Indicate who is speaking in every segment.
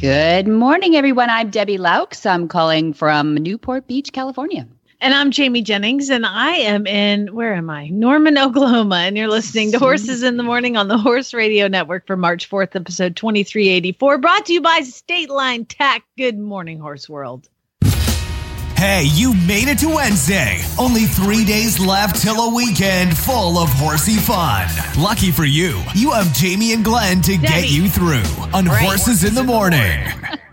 Speaker 1: Good morning, everyone. I'm Debbie Loucks. I'm calling from Newport Beach, California.
Speaker 2: And I'm Jamie Jennings, and I am in, where am I? Norman, Oklahoma. And you're listening to Horses in the Morning on the Horse Radio Network for March 4th, episode 2384, brought to you by State Line Tack. Good morning, Horse World.
Speaker 3: Hey, you made it to Wednesday. Only three days left till a weekend full of horsey fun. Lucky for you, you have Jamie and Glenn to
Speaker 2: Debbie.
Speaker 3: get you through on
Speaker 2: Right.
Speaker 3: Horses in the Morning.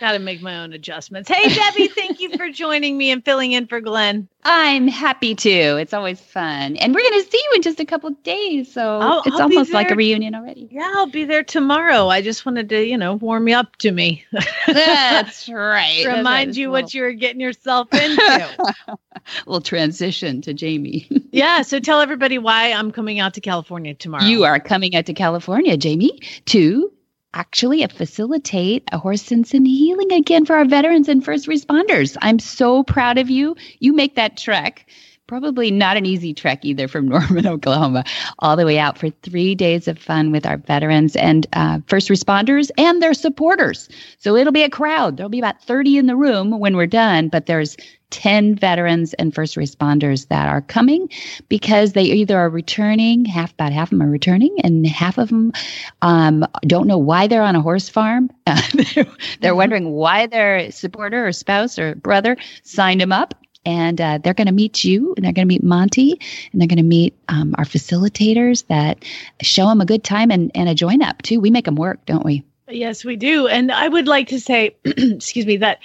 Speaker 2: Got to make my own adjustments. Hey, Debbie, thank you for joining me and filling in for Glenn.
Speaker 1: I'm happy to. It's always fun. And we're going to see you in just a couple of days. So
Speaker 2: I'll-
Speaker 1: it's
Speaker 2: I'll
Speaker 1: almost like a reunion already.
Speaker 2: Yeah, I'll be there tomorrow. I just wanted to, you know, warm you up to me.
Speaker 1: That's right.
Speaker 2: Remind
Speaker 1: right.
Speaker 2: you what you were getting yourself into.
Speaker 1: We'll transition to Jamie.
Speaker 2: yeah, so tell everybody why I'm coming out to California tomorrow.
Speaker 1: You are coming out to California, Jamie, to actually facilitate a horse sense and healing again for our veterans and first responders. I'm so proud of you. You make that trek. Probably not an easy trek either from Norman, Oklahoma, all the way out for three days of fun with our veterans and uh, first responders and their supporters. So it'll be a crowd. There'll be about 30 in the room when we're done, but there's 10 veterans and first responders that are coming because they either are returning, half about half of them are returning, and half of them um, don't know why they're on a horse farm. they're, they're wondering why their supporter or spouse or brother signed them up. And uh, they're going to meet you, and they're going to meet Monty, and they're going to meet um, our facilitators that show them a good time and, and a join up too. We make them work, don't we?
Speaker 2: Yes, we do. And I would like to say, excuse me, that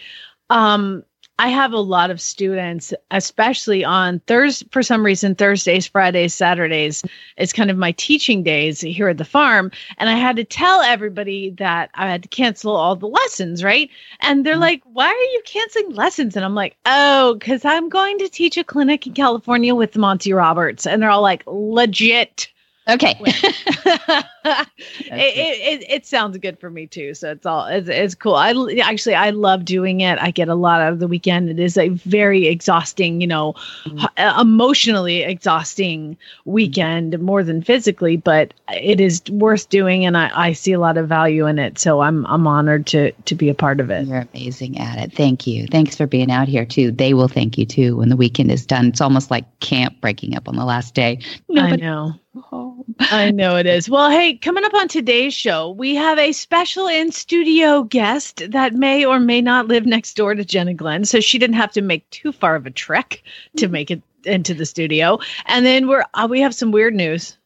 Speaker 2: um, I have a lot of students, especially on Thursday, for some reason, Thursdays, Fridays, Saturdays, it's kind of my teaching days here at the farm. And I had to tell everybody that I had to cancel all the lessons, right? And they're mm-hmm. like, why are you canceling lessons? And I'm like, oh, because I'm going to teach a clinic in California with Monty Roberts. And they're all like, legit.
Speaker 1: Okay.
Speaker 2: it, it, it, it sounds good for me too. So it's all it's, it's cool. I actually I love doing it. I get a lot out of the weekend. It is a very exhausting, you know, mm. h- uh, emotionally exhausting weekend more than physically, but it is worth doing, and I, I see a lot of value in it. So I'm I'm honored to to be a part of it.
Speaker 1: You're amazing at it. Thank you. Thanks for being out here too. They will thank you too when the weekend is done. It's almost like camp breaking up on the last day.
Speaker 2: I know.
Speaker 1: Home.
Speaker 2: I know it is. Well, hey, coming up on today's show, we have a special in studio guest that may or may not live next door to Jenna Glenn. So she didn't have to make too far of a trek to make it into the studio. And then we're uh, we have some weird news.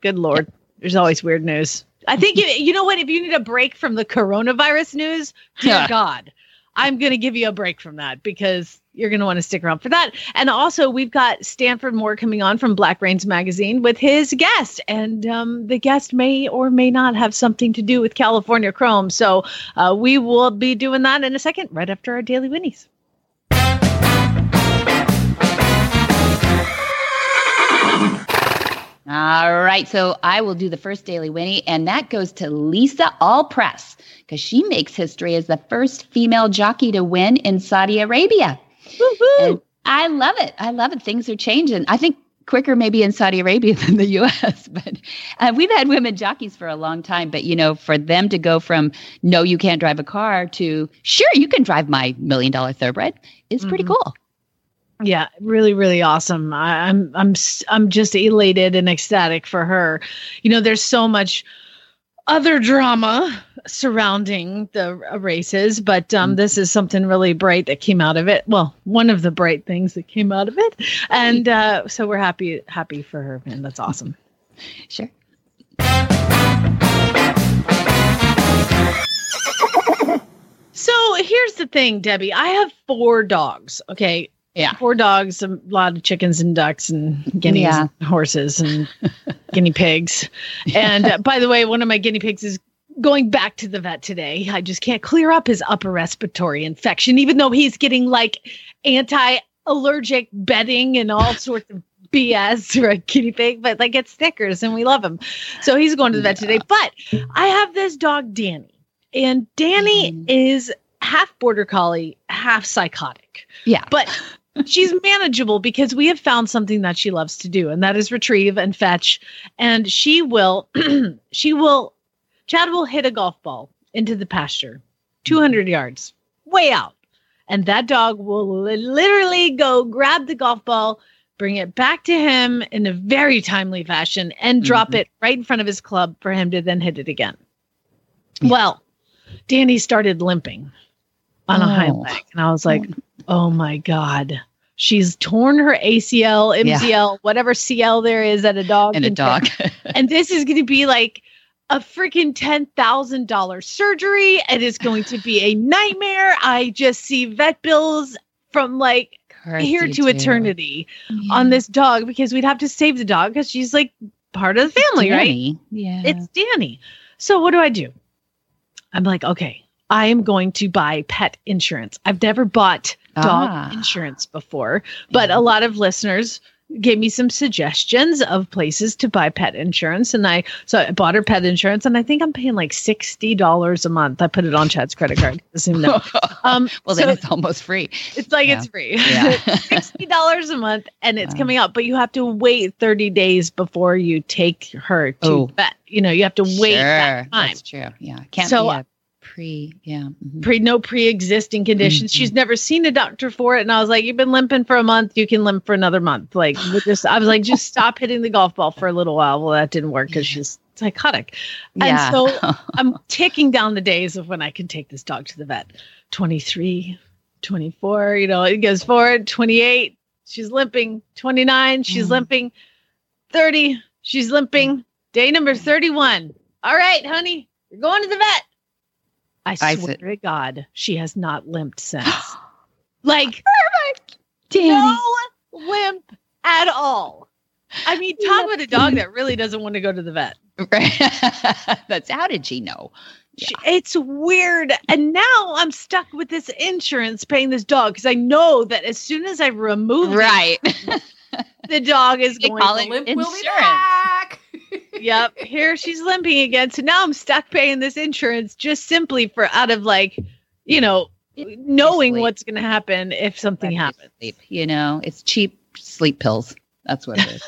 Speaker 2: Good lord. There's always weird news. I think you, you know what? If you need a break from the coronavirus news, dear God, I'm going to give you a break from that because you're going to want to stick around for that. And also, we've got Stanford Moore coming on from Black Reins Magazine with his guest. And um, the guest may or may not have something to do with California Chrome. So uh, we will be doing that in a second, right after our Daily Winnies.
Speaker 1: All right. So I will do the first Daily Winnie, and that goes to Lisa Allpress because she makes history as the first female jockey to win in Saudi Arabia. I love it. I love it. Things are changing. I think quicker maybe in Saudi Arabia than the US, but uh, we've had women jockeys for a long time. But, you know, for them to go from no, you can't drive a car to sure, you can drive my million dollar thoroughbred is pretty cool.
Speaker 2: Yeah, really, really awesome. I, I'm, I'm, I'm just elated and ecstatic for her. You know, there's so much other drama surrounding the races, but um, this is something really bright that came out of it. Well, one of the bright things that came out of it, and uh, so we're happy, happy for her, man. That's awesome.
Speaker 1: Sure.
Speaker 2: So here's the thing, Debbie. I have four dogs. Okay.
Speaker 1: Yeah.
Speaker 2: Four dogs, a lot of chickens and ducks and guineas,
Speaker 1: Yeah.
Speaker 2: and horses and guinea pigs. And uh, by the way, one of my guinea pigs is going back to the vet today. I just can't clear up his upper respiratory infection, even though he's getting like anti allergic bedding and all sorts of BS for a guinea pig, but like it's Snickers and we love him. So he's going to the vet today. But I have this dog, Danny, and Danny
Speaker 1: Mhm.
Speaker 2: is half border collie, half psychotic.
Speaker 1: Yeah.
Speaker 2: But she's manageable because we have found something that she loves to do, and that is retrieve and fetch. And she will, she will, Chad will hit a golf ball into the pasture, 200 yards, way out. And that dog will literally go grab the golf ball, bring it back to him in a very timely fashion, and drop
Speaker 1: Mhm.
Speaker 2: it right in front of his club for him to then hit it again. Well, Danny started limping on a hind
Speaker 1: Oh.
Speaker 2: leg. And I was like, oh my God. She's torn her ACL,
Speaker 1: Yeah.
Speaker 2: MCL, whatever CL there is at a dog.
Speaker 1: And a dog.
Speaker 2: and this is going to be like a freaking $10,000 surgery. And It is going to be a nightmare. I just see vet bills from like here to eternity on this dog because we'd have to save the dog because she's like part of the family, right?
Speaker 1: Yeah.
Speaker 2: It's Danny. So what do I do? I'm like, okay, I am going to buy pet insurance. I've never bought dog
Speaker 1: Ah.
Speaker 2: insurance before, but
Speaker 1: Yeah.
Speaker 2: a lot of listeners gave me some suggestions of places to buy pet insurance and I so I bought her pet insurance and I think I'm paying like $60 a month. I put it on Chad's credit card. Assume no. Um
Speaker 1: well, then
Speaker 2: so
Speaker 1: it's almost free.
Speaker 2: it's like
Speaker 1: yeah.
Speaker 2: it's free.
Speaker 1: Yeah.
Speaker 2: sixty dollars a month, and it's
Speaker 1: Wow.
Speaker 2: coming up, But you have to wait thirty days before you take her to
Speaker 1: Oh.
Speaker 2: vet. You know, you have to wait that
Speaker 1: Sure,
Speaker 2: time.
Speaker 1: That's true. Yeah. Can't
Speaker 2: So,
Speaker 1: be a pre. Yeah. mhm.
Speaker 2: Pre no pre-existing conditions.
Speaker 1: Mhm.
Speaker 2: She's never seen a doctor for it, and I was like, "You've been limping for a month. You can limp for another month." Like, just I was like, "Just stop hitting the golf ball for a little while." Well, that didn't work because she's psychotic. And
Speaker 1: Yeah.
Speaker 2: so I'm ticking down the days of when I can take this dog to the vet. 23, 24, you know, it goes forward. 28, she's limping. 29, she's
Speaker 1: Mm.
Speaker 2: limping. 30, she's limping. Day number 31. All right, honey, you're going to the vet. I
Speaker 1: I
Speaker 2: swear
Speaker 1: said-
Speaker 2: to God, she has not limped since. like,
Speaker 1: Danny.
Speaker 2: no limp at all. I mean, talk about a dog that really doesn't want to go to the vet.
Speaker 1: Right. That's how did she know?
Speaker 2: She- It's weird. And now I'm stuck with this insurance paying this dog because I know that as soon as I remove it,
Speaker 1: Right.
Speaker 2: the dog is
Speaker 1: They
Speaker 2: going to
Speaker 1: it
Speaker 2: limp.
Speaker 4: Limp will be
Speaker 1: Insurance.
Speaker 4: back.
Speaker 2: Yep. Here she's limping again. So now I'm stuck paying this insurance just simply for out of like, you know, knowing what's going to happen if something happens.
Speaker 1: Sleep. You know, it's cheap sleep pills. That's what it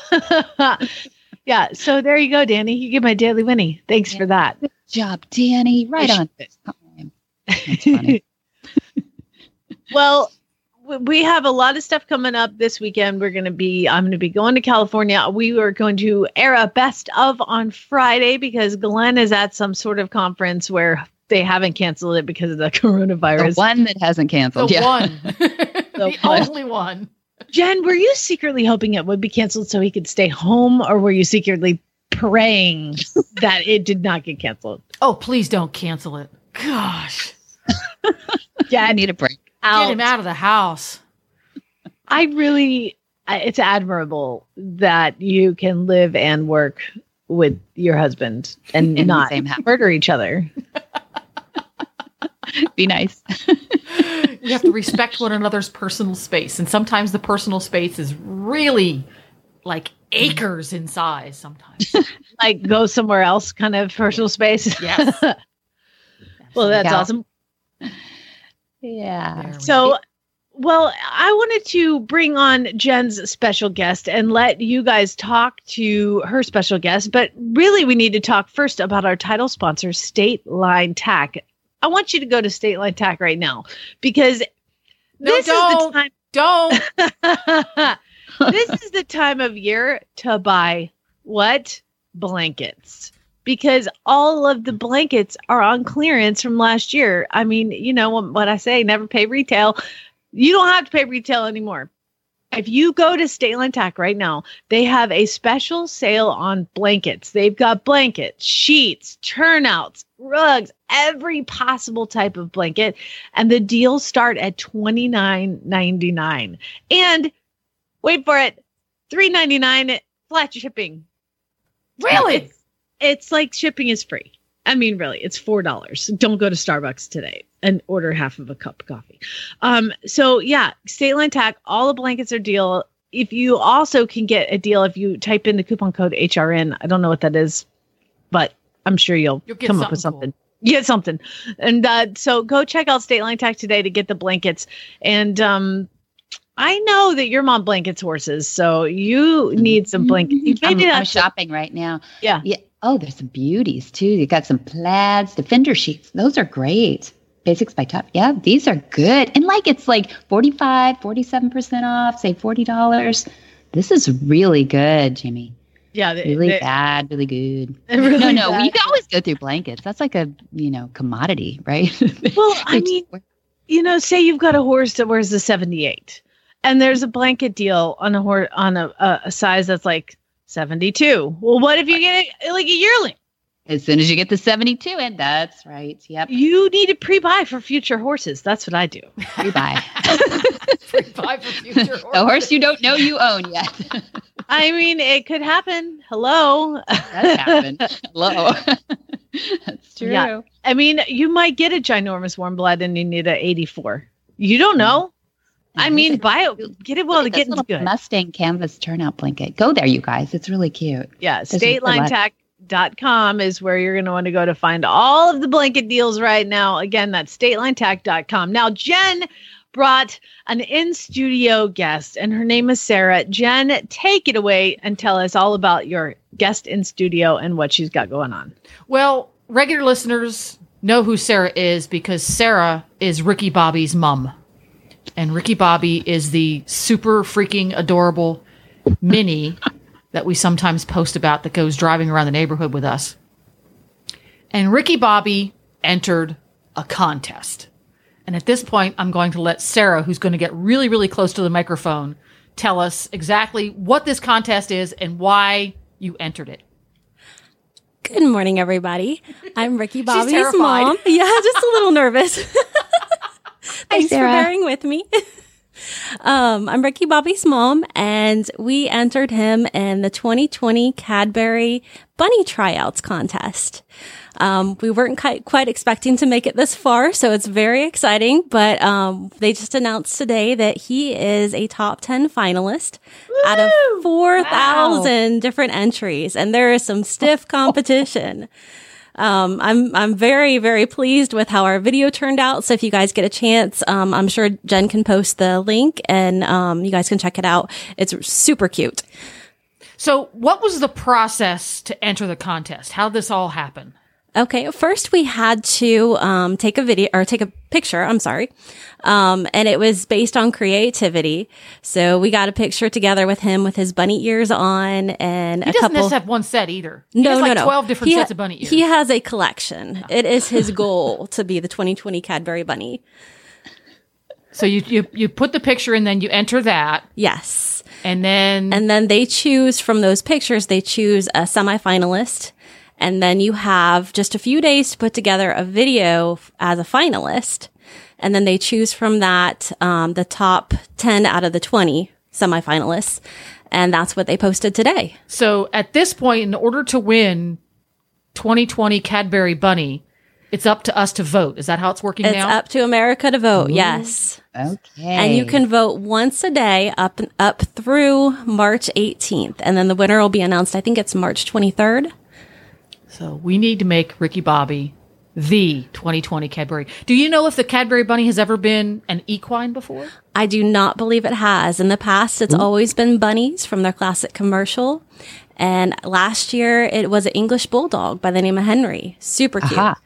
Speaker 1: is.
Speaker 2: yeah. So there you go, Danny. You get my daily Winnie. Thanks for that.
Speaker 1: Good job, Danny. Right on. That's funny.
Speaker 2: well, we have a lot of stuff coming up this weekend. We're going to be, I'm going to be going to California. We are going to air a best of on Friday because Glenn is at some sort of conference where they haven't canceled it because of the coronavirus.
Speaker 1: the
Speaker 2: coronavirus.
Speaker 1: one that hasn't
Speaker 4: The
Speaker 1: canceled. yeah.
Speaker 4: one. the
Speaker 2: one.
Speaker 4: only one.
Speaker 2: Jen, were you secretly hoping it would be canceled so he could stay home, or were you secretly praying that it did not get canceled?
Speaker 4: Oh, please don't cancel it. Gosh.
Speaker 1: yeah,
Speaker 2: I
Speaker 1: need a break.
Speaker 4: Get him out of the house.
Speaker 2: I really, it's admirable that you can live and work with your husband and
Speaker 1: In
Speaker 2: not
Speaker 1: same house.
Speaker 2: murder each other.
Speaker 1: Be nice.
Speaker 4: You have to respect one another's personal space. And sometimes the personal space is really like acres in size sometimes.
Speaker 2: Like go somewhere else, kind of personal space.
Speaker 4: Yes.
Speaker 2: well, that's
Speaker 1: Yeah.
Speaker 2: awesome.
Speaker 1: Yeah.
Speaker 2: So, well, I wanted to bring on Jen's special guest and let you guys talk to her special guest. But really, we need to talk first about our title sponsor, State Line Tack. I want you to go to State Line Tack right now because
Speaker 4: No,
Speaker 2: this
Speaker 4: don't.
Speaker 2: is
Speaker 4: Don't.
Speaker 2: this is the time of year to buy what blankets because all of the blankets are on clearance from last year. I mean, you know what, I say, never pay retail. You don't have to pay retail anymore. If you go to State Line Tack right now, they have a special sale on blankets. They've got blankets, sheets, turnouts, rugs, every possible type of blanket. And the deals start at twenty nine ninety nine. And wait for it, three ninety nine flat shipping.
Speaker 4: Really?
Speaker 2: It's, it's like shipping is free. I mean, really, it's four dollars. Don't go to Starbucks today and order half of a cup of coffee. Um, so yeah, State Line Tack, all the blankets are deal. If you also can get a deal if you type in the coupon code HRN, I don't know what that is, but I'm sure you'll,
Speaker 4: You'll
Speaker 2: come up with
Speaker 4: something
Speaker 2: something. Get something, and uh, so go check out State Line Tack today to get the blankets. And um, I know that your mom blankets horses, so you need some blankets.
Speaker 1: I'm,
Speaker 2: Maybe
Speaker 1: I'm shopping right now.
Speaker 2: yeah.
Speaker 1: Yeah. Oh, there's some beauties too. You got some plaids, defender sheets. Those are great. Basics by Top. Yeah, these are good. And like it's like 45, 47% off, say $40. This is really good, Jimmy.
Speaker 2: Yeah, they-
Speaker 1: Really
Speaker 2: they-
Speaker 1: bad, really good.
Speaker 2: really
Speaker 1: no, no,
Speaker 2: bad.
Speaker 1: we can always go through blankets. That's like a, you know, commodity, right?
Speaker 2: Well, I mean, you know, say you've got a horse that wears a 78 and there's a blanket deal on a horse on a, a size that's like 72. Well, what if you get it like a yearling?
Speaker 1: as soon as you get the 72 in, that's right. Yep.
Speaker 2: You need to pre-buy for future horses. That's what I do.
Speaker 1: You buy.
Speaker 4: Pre buy for future horses.
Speaker 1: a horse you don't know you own yet.
Speaker 2: I mean, it could happen. Hello.
Speaker 1: That's happened. Hello. That's true.
Speaker 2: Yeah. I mean, you might get a ginormous warm blood and you need a 84. You don't know. I mean, buy it, get it while the
Speaker 1: Look at this
Speaker 2: getting's good.
Speaker 1: Mustang canvas turnout blanket. Go there, you guys. It's really cute.
Speaker 2: Yeah,
Speaker 1: This is the
Speaker 2: statelinetack.com is where you're going to want to go to find all of the blanket deals right now. Again, that's statelinetack.com. Now, Jen brought an in studio guest, and her name is Sarah. Jen, take it away and tell us all about your guest in studio and what she's got going on.
Speaker 4: Well, regular listeners know who Sarah is because Sarah is Ricky Bobby's mom. And Ricky Bobby is the super freaking adorable mini that we sometimes post about that goes driving around the neighborhood with us. And Ricky Bobby entered a contest. And at this point, I'm going to let Sarah, who's going to get really, really close to the microphone, tell us exactly what this contest is and why you entered it.
Speaker 5: Good morning, everybody. I'm Ricky Bobby's mom. Yeah, just a little nervous. Thanks for bearing with me. Um, I'm Ricky Bobby's mom, and we entered him in the 2020 Cadbury Bunny Tryouts contest. Um, we weren't quite, quite expecting to make it this far, so it's very exciting. But um, they just announced today that he is a top 10 finalist out of 4,000 different entries, and there is some stiff competition. Um, I'm I'm very very pleased with how our video turned out. So if you guys get a chance, um, I'm sure Jen can post the link and um, you guys can check it out. It's super cute.
Speaker 4: So, what was the process to enter the contest? How did this all happen?
Speaker 5: Okay, first we had to um, take a video or take a picture. I'm sorry, um, and it was based on creativity. So we got a picture together with him with his bunny ears on and
Speaker 4: He
Speaker 5: a
Speaker 4: doesn't
Speaker 5: couple.
Speaker 4: just have one set either. He
Speaker 5: no,
Speaker 4: has like
Speaker 5: no, no.
Speaker 4: 12 different
Speaker 5: He
Speaker 4: sets of bunny ears.
Speaker 5: He has a collection. It is his goal to be the 2020 Cadbury Bunny.
Speaker 4: so, you, you, you put the picture and then you enter that.
Speaker 5: Yes.
Speaker 4: And then,
Speaker 5: And then they choose from those pictures, they choose a semifinalist. And then you have just a few days to put together a video as a finalist. And then they choose from that, um, the top 10 out of the 20 semifinalists. And that's what they posted today.
Speaker 4: so at this point, in order to win 2020 Cadbury Bunny, it's up to us to vote. Is that how it's working
Speaker 5: It's
Speaker 4: now?
Speaker 5: up to America to vote. Yes.
Speaker 1: Okay.
Speaker 5: And you can vote once a day up, up through March 18th. And then the winner will be announced. I think it's March 23rd.
Speaker 4: So we need to make Ricky Bobby the 2020 Cadbury. Do you know if the Cadbury Bunny has ever been an equine before?
Speaker 5: I do not believe it has. In the past, it's always been bunnies from their classic commercial. And last year, it was an English bulldog by the name of Henry. Super cute.
Speaker 1: Aha.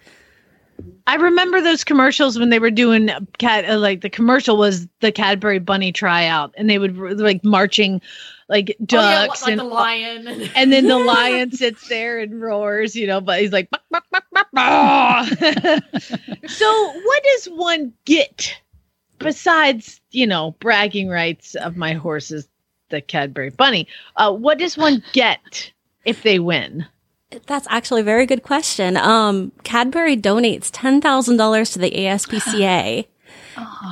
Speaker 2: I remember those commercials when they were doing cat uh, like the commercial was the Cadbury Bunny tryout and they would like marching like ducks
Speaker 4: oh, yeah, like
Speaker 2: and
Speaker 4: the lion.
Speaker 2: and then the lion sits there and roars, you know, but he's like "Bark, bark, bark, bark, bark." So what does one get besides, you know, bragging rights of my horses the Cadbury Bunny? Uh what does one get if they win?
Speaker 5: That's actually a very good question. Um, Cadbury donates $10,000 to the ASPCA.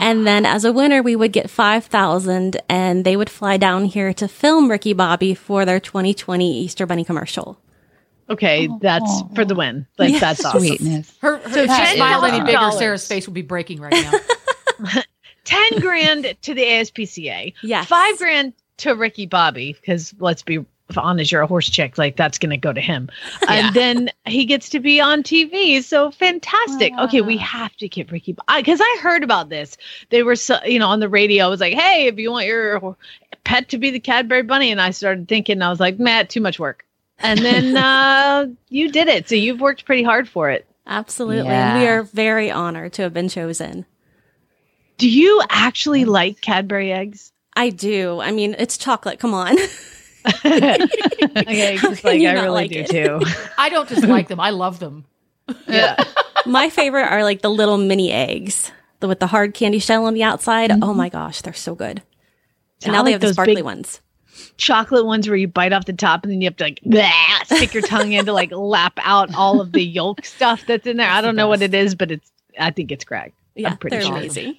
Speaker 5: And then as a winner, we would get 5,000 and they would fly down here to film Ricky Bobby for their 2020 Easter Bunny commercial.
Speaker 2: Okay, that's for the win. Like
Speaker 5: Yes.
Speaker 2: that's awesome.
Speaker 1: Sweetness.
Speaker 4: Her, her
Speaker 2: So
Speaker 4: if she smiled any bigger,
Speaker 2: $10,000.
Speaker 4: Sarah's face would be breaking right now.
Speaker 2: Ten grand to the ASPCA.
Speaker 5: Yes.
Speaker 2: Five grand to Ricky Bobby because let's be honest, you're a horse chick. Like that's going to go to him,
Speaker 1: Yeah.
Speaker 2: and then he gets to be on TV. So fantastic. Okay, we have to get Ricky because I heard about this. They were so you know on the radio. It was like, hey, if you want your pet to be the Cadbury Bunny, and I started thinking, I was like, Matt, too much work. And then uh, you did it. So you've worked pretty hard for it.
Speaker 5: Absolutely. And we are very honored to have been chosen.
Speaker 2: Do you actually like Cadbury eggs?
Speaker 5: I do. I mean, it's chocolate. Come on.
Speaker 2: okay, just like I really
Speaker 5: like
Speaker 2: do
Speaker 5: it?
Speaker 2: too.
Speaker 4: I don't just like them; I love them.
Speaker 2: Yeah.
Speaker 5: My favorite are like the little mini eggs the, with the hard candy shell on the outside. Oh my gosh, they're so good. And
Speaker 2: I
Speaker 5: now they
Speaker 2: like
Speaker 5: have the
Speaker 2: those
Speaker 5: sparkly ones.
Speaker 2: chocolate ones where you bite off the top and then you have to like bleh, stick your tongue in to like lap out all of the yolk stuff that's in there. I don't know what it is, but it's I think it's Greg.
Speaker 5: Yeah,
Speaker 2: I'm pretty
Speaker 5: they're
Speaker 2: sure.
Speaker 5: amazing.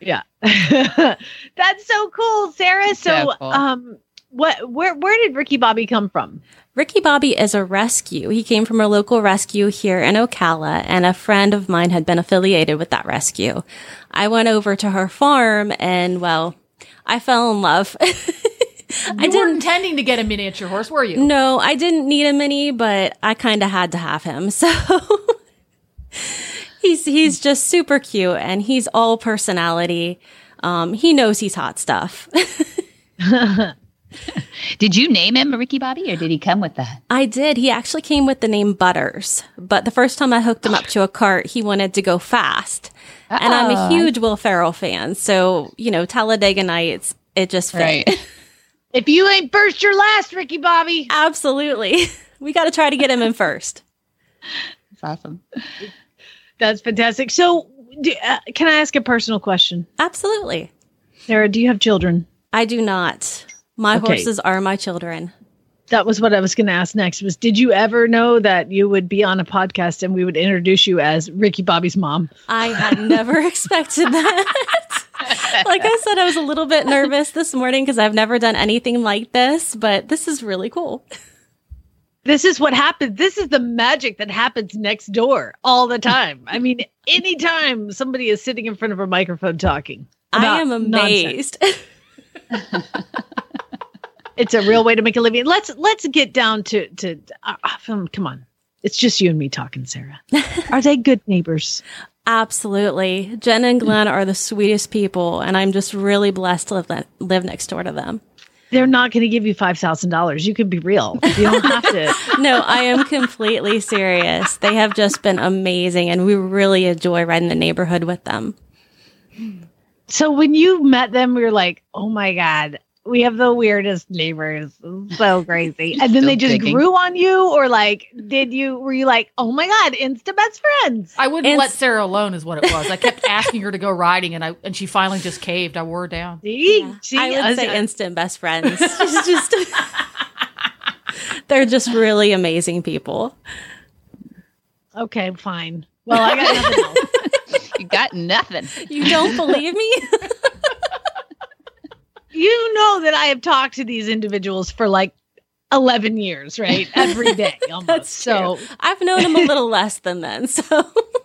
Speaker 2: Yeah. that's so cool, Sarah. So,
Speaker 1: So cool.
Speaker 2: um what where where did Ricky Bobby come from?
Speaker 5: Ricky Bobby is a rescue. He came from a local rescue here in Ocala, and a friend of mine had been affiliated with that rescue. I went over to her farm, and well, I fell in love. I
Speaker 4: You weren't
Speaker 5: didn't.
Speaker 4: intending to get a miniature horse, were you?
Speaker 5: No, I didn't need a mini, but I kind of had to have him. So he's he's just super cute, and he's all personality. Um, he knows he's hot stuff.
Speaker 1: Did you name him Ricky Bobby or did he come with that?
Speaker 5: I did. He actually came with the name Butters, but the first time I hooked him up to a cart, he wanted to go fast. And I'm a
Speaker 1: Oh.
Speaker 5: huge Will Ferrell fan, so you know Talladega Nights, it just fit.
Speaker 2: If you ain't first, you're last, Ricky Bobby.
Speaker 5: Absolutely, we got to try to get him in first.
Speaker 1: It's awesome.
Speaker 2: That's fantastic. So, do, uh, can I ask a personal question?
Speaker 5: Absolutely,
Speaker 2: Sarah, do you have children?
Speaker 5: I do not. My
Speaker 2: Okay.
Speaker 5: horses are my children.
Speaker 2: That was what I was going to ask next. Was did you ever know that you would be on a podcast and we would introduce you as Ricky Bobby's mom?
Speaker 5: I had never expected that. like I said, I was a little bit nervous this morning because I've never done anything like this, but this is really cool.
Speaker 2: This is what happens. This is the magic that happens next door all the time. I mean, anytime somebody is sitting in front of a microphone talking,
Speaker 5: I am
Speaker 2: nonsense.
Speaker 5: amazed.
Speaker 2: it's a real way to make a living. Let's let's get down to to uh, um, come on. It's just you and me talking, Sarah. Are they good neighbors?
Speaker 5: Absolutely. Jen and Glenn are the sweetest people, and I'm just really blessed to live, live next door to them.
Speaker 2: They're not going to give you five thousand dollars. You can be real. You don't have to.
Speaker 5: No, I am completely serious. They have just been amazing, and we really enjoy riding the neighborhood with them.
Speaker 2: So when you met them, we were like, "Oh my god, we have the weirdest neighbors, so crazy." And then
Speaker 1: Still
Speaker 2: they just
Speaker 1: digging.
Speaker 2: grew on you, or like, did you? Were you like, "Oh my god, insta best friends"?
Speaker 4: I wouldn't
Speaker 5: And
Speaker 4: let Sarah alone, is what it was. I kept asking her to go riding, and I and she finally just caved. I wore her down.
Speaker 2: See, see,
Speaker 5: I would
Speaker 2: was-
Speaker 5: say instant best friends. It's just, they're just really amazing people.
Speaker 2: okay, fine. Well, I got nothing else.
Speaker 1: You got nothing.
Speaker 5: You don't believe me?
Speaker 2: You know that I have talked to these individuals for like eleven years, right? Every day, almost. So.
Speaker 5: true. I've known them a little less than then, so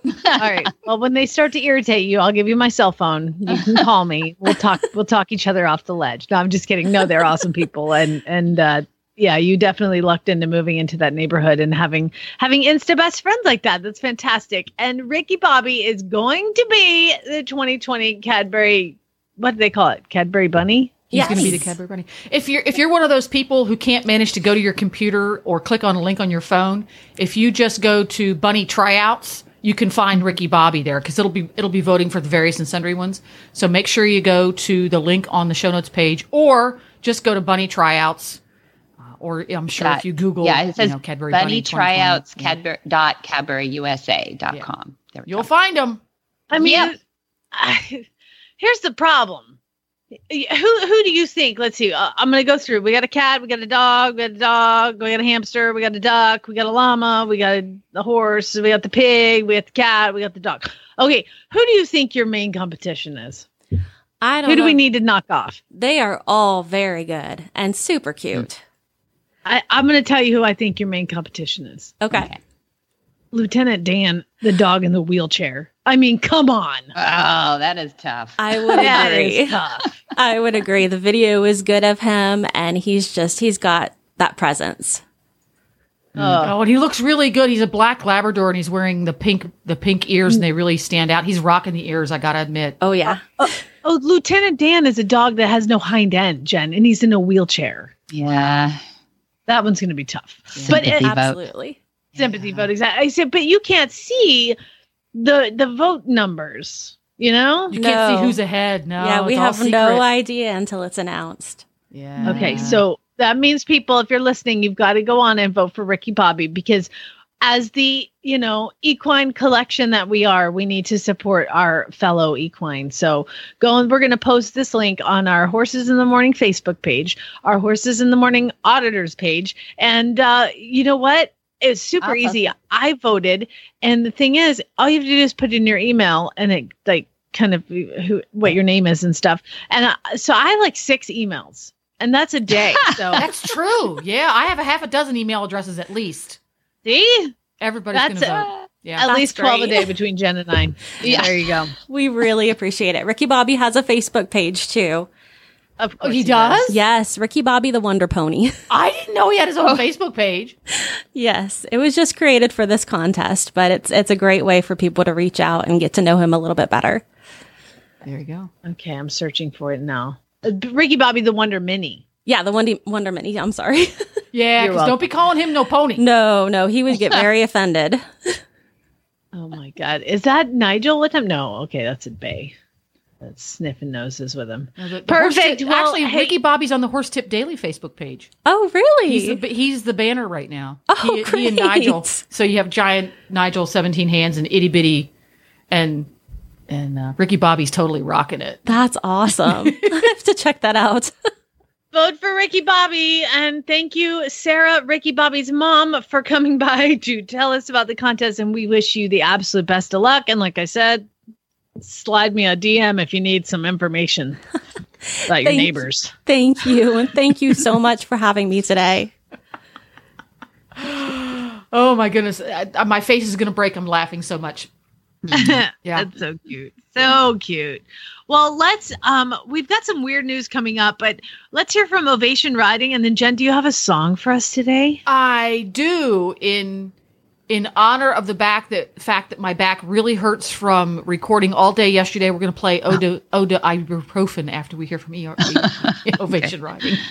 Speaker 2: All right. Well, when they start to irritate you, I'll give you my cell phone. You can call me. We'll talk. We'll talk each other off the ledge. No, I'm just kidding. No, they're awesome people, and and uh, yeah, you definitely lucked into moving into that neighborhood and having having insta best friends like that. That's fantastic. And Ricky Bobby is going to be the 2020 Cadbury. What do they call it? Cadbury Bunny.
Speaker 4: He's going to be the Cadbury Bunny. If you're if you're one of those people who can't manage to go to your computer or click on a link on your phone, if you just go to Bunny Tryouts, you can find Ricky Bobby there because it'll be it'll be voting for the various and sundry ones. So make sure you go to the link on the show notes page, or just go to Bunny Tryouts. Uh, or I'm sure if you Google,
Speaker 1: yeah, it says
Speaker 4: you know, Cadbury
Speaker 1: Bunny,
Speaker 4: Bunny,
Speaker 1: tryouts
Speaker 4: 2020,
Speaker 1: Cadbury dot cadburyusa dot com. There we
Speaker 4: you'll
Speaker 1: go.
Speaker 4: find them.
Speaker 2: I mean,
Speaker 1: Yep.
Speaker 2: I- here's the problem. Who who do you think? Let's see. Uh, I'm gonna go through. We got a cat. We got a dog. We got a dog. We got a hamster. We got a duck. We got a llama. We got a, a horse. We got the pig. We got the cat. We got the dog. Okay, who do you think your main competition is?
Speaker 5: I don't
Speaker 2: Who do
Speaker 5: know.
Speaker 2: we need to knock off?
Speaker 5: They are all very good and super cute.
Speaker 2: I, I'm going to tell you who I think your main competition is.
Speaker 5: Okay.
Speaker 2: Lieutenant Dan, the dog in the wheelchair. I mean, come on.
Speaker 1: Oh, that is tough.
Speaker 5: I would agree.
Speaker 2: is tough.
Speaker 5: I would agree. The video is good of him, and he's just, he's got that presence.
Speaker 4: Oh, and he looks really good. He's a black Labrador, and he's wearing the pink the pink ears, and they really stand out. He's rocking the ears. I gotta admit.
Speaker 5: Oh, yeah.
Speaker 2: Uh, uh, oh, Lieutenant Dan is a dog that has no hind end, Jen, and he's in a wheelchair.
Speaker 1: Yeah.
Speaker 2: That one's going to be tough. But it,
Speaker 1: vote.
Speaker 5: Absolutely.
Speaker 2: Sympathy vote, exactly. I said, but you can't see the the vote numbers. You know?
Speaker 4: You can't
Speaker 5: No.
Speaker 4: see who's ahead. No,
Speaker 5: yeah, we have no
Speaker 4: secret.
Speaker 5: idea until it's announced.
Speaker 4: Yeah.
Speaker 2: Okay, so that means people, if you're listening, you've got to go on and vote for Ricky Bobby because as the, you know, equine collection that we are, we need to support our fellow equine. So go and we're going to post this link on our Horses in the Morning Facebook page, our Horses in the Morning Auditors page. And uh, you know what? It's super
Speaker 1: I'll
Speaker 2: easy. I voted. And the thing is, all you have to do is put in your email and it like kind of who what your name is and stuff. And uh, so I have like six emails. And that's a day. So
Speaker 4: That's true. Yeah, I have a half a dozen email addresses at least.
Speaker 2: see?
Speaker 4: Everybody's
Speaker 2: That's
Speaker 4: gonna
Speaker 2: a-
Speaker 4: vote. Yeah.
Speaker 2: At
Speaker 5: That's
Speaker 2: least 12 a day between Jen and I.
Speaker 1: Yeah.
Speaker 2: There you go.
Speaker 5: We really appreciate it. Ricky Bobby has a Facebook page too.
Speaker 2: Of
Speaker 4: Oh,
Speaker 2: course
Speaker 4: he does?
Speaker 5: Yes, Ricky Bobby the Wonder Pony.
Speaker 4: I didn't know he had his
Speaker 2: Oh.
Speaker 4: own Facebook page.
Speaker 5: yes, it was just created for this contest, but it's it's a great way for people to reach out and get to know him a little bit better.
Speaker 4: There you go.
Speaker 2: Okay, I'm searching for it now. Uh, Ricky Bobby the Wonder Mini.
Speaker 5: Yeah, the Wonder Wonder Mini. I'm sorry.
Speaker 4: Yeah, because don't be calling him no pony.
Speaker 5: no, no, he would get very offended.
Speaker 2: Oh my God. Is that Nigel with him? No. Okay, that's a Bay. That's sniffing noses with him.
Speaker 4: No, the- the horse
Speaker 2: Perfect.
Speaker 4: tip-
Speaker 2: Well,
Speaker 4: actually,
Speaker 2: hey-
Speaker 4: Ricky Bobby's on the Horse Tip Daily Facebook page.
Speaker 5: Oh, really?
Speaker 4: He's the, he's the banner right now.
Speaker 5: Oh,
Speaker 4: he, he and. Nigel. So you have giant Nigel, seventeen hands, and itty bitty, and and uh, Ricky Bobby's totally rocking it.
Speaker 5: That's awesome. I have to check that out.
Speaker 2: Vote for Ricky Bobby. And thank you, Sarah, Ricky Bobby's mom, for coming by to tell us about the contest. And we wish you the absolute best of luck. And like I said, slide me a DM if you need some information about your
Speaker 5: Thank-
Speaker 2: neighbors.
Speaker 5: thank you, and thank you so much for having me today.
Speaker 4: Oh my goodness, I, I- my face is gonna break. I'm laughing so much. Yeah.
Speaker 2: That's so cute. So cute. Well, let's um we've got some weird news coming up, but let's hear from Ovation Riding and then Jen, do you have a song for us today?
Speaker 4: I do in in honor of the back that fact that my back really hurts from recording all day yesterday. We're going to play Oda Oda ibuprofen after we hear from ER, Ovation Riding.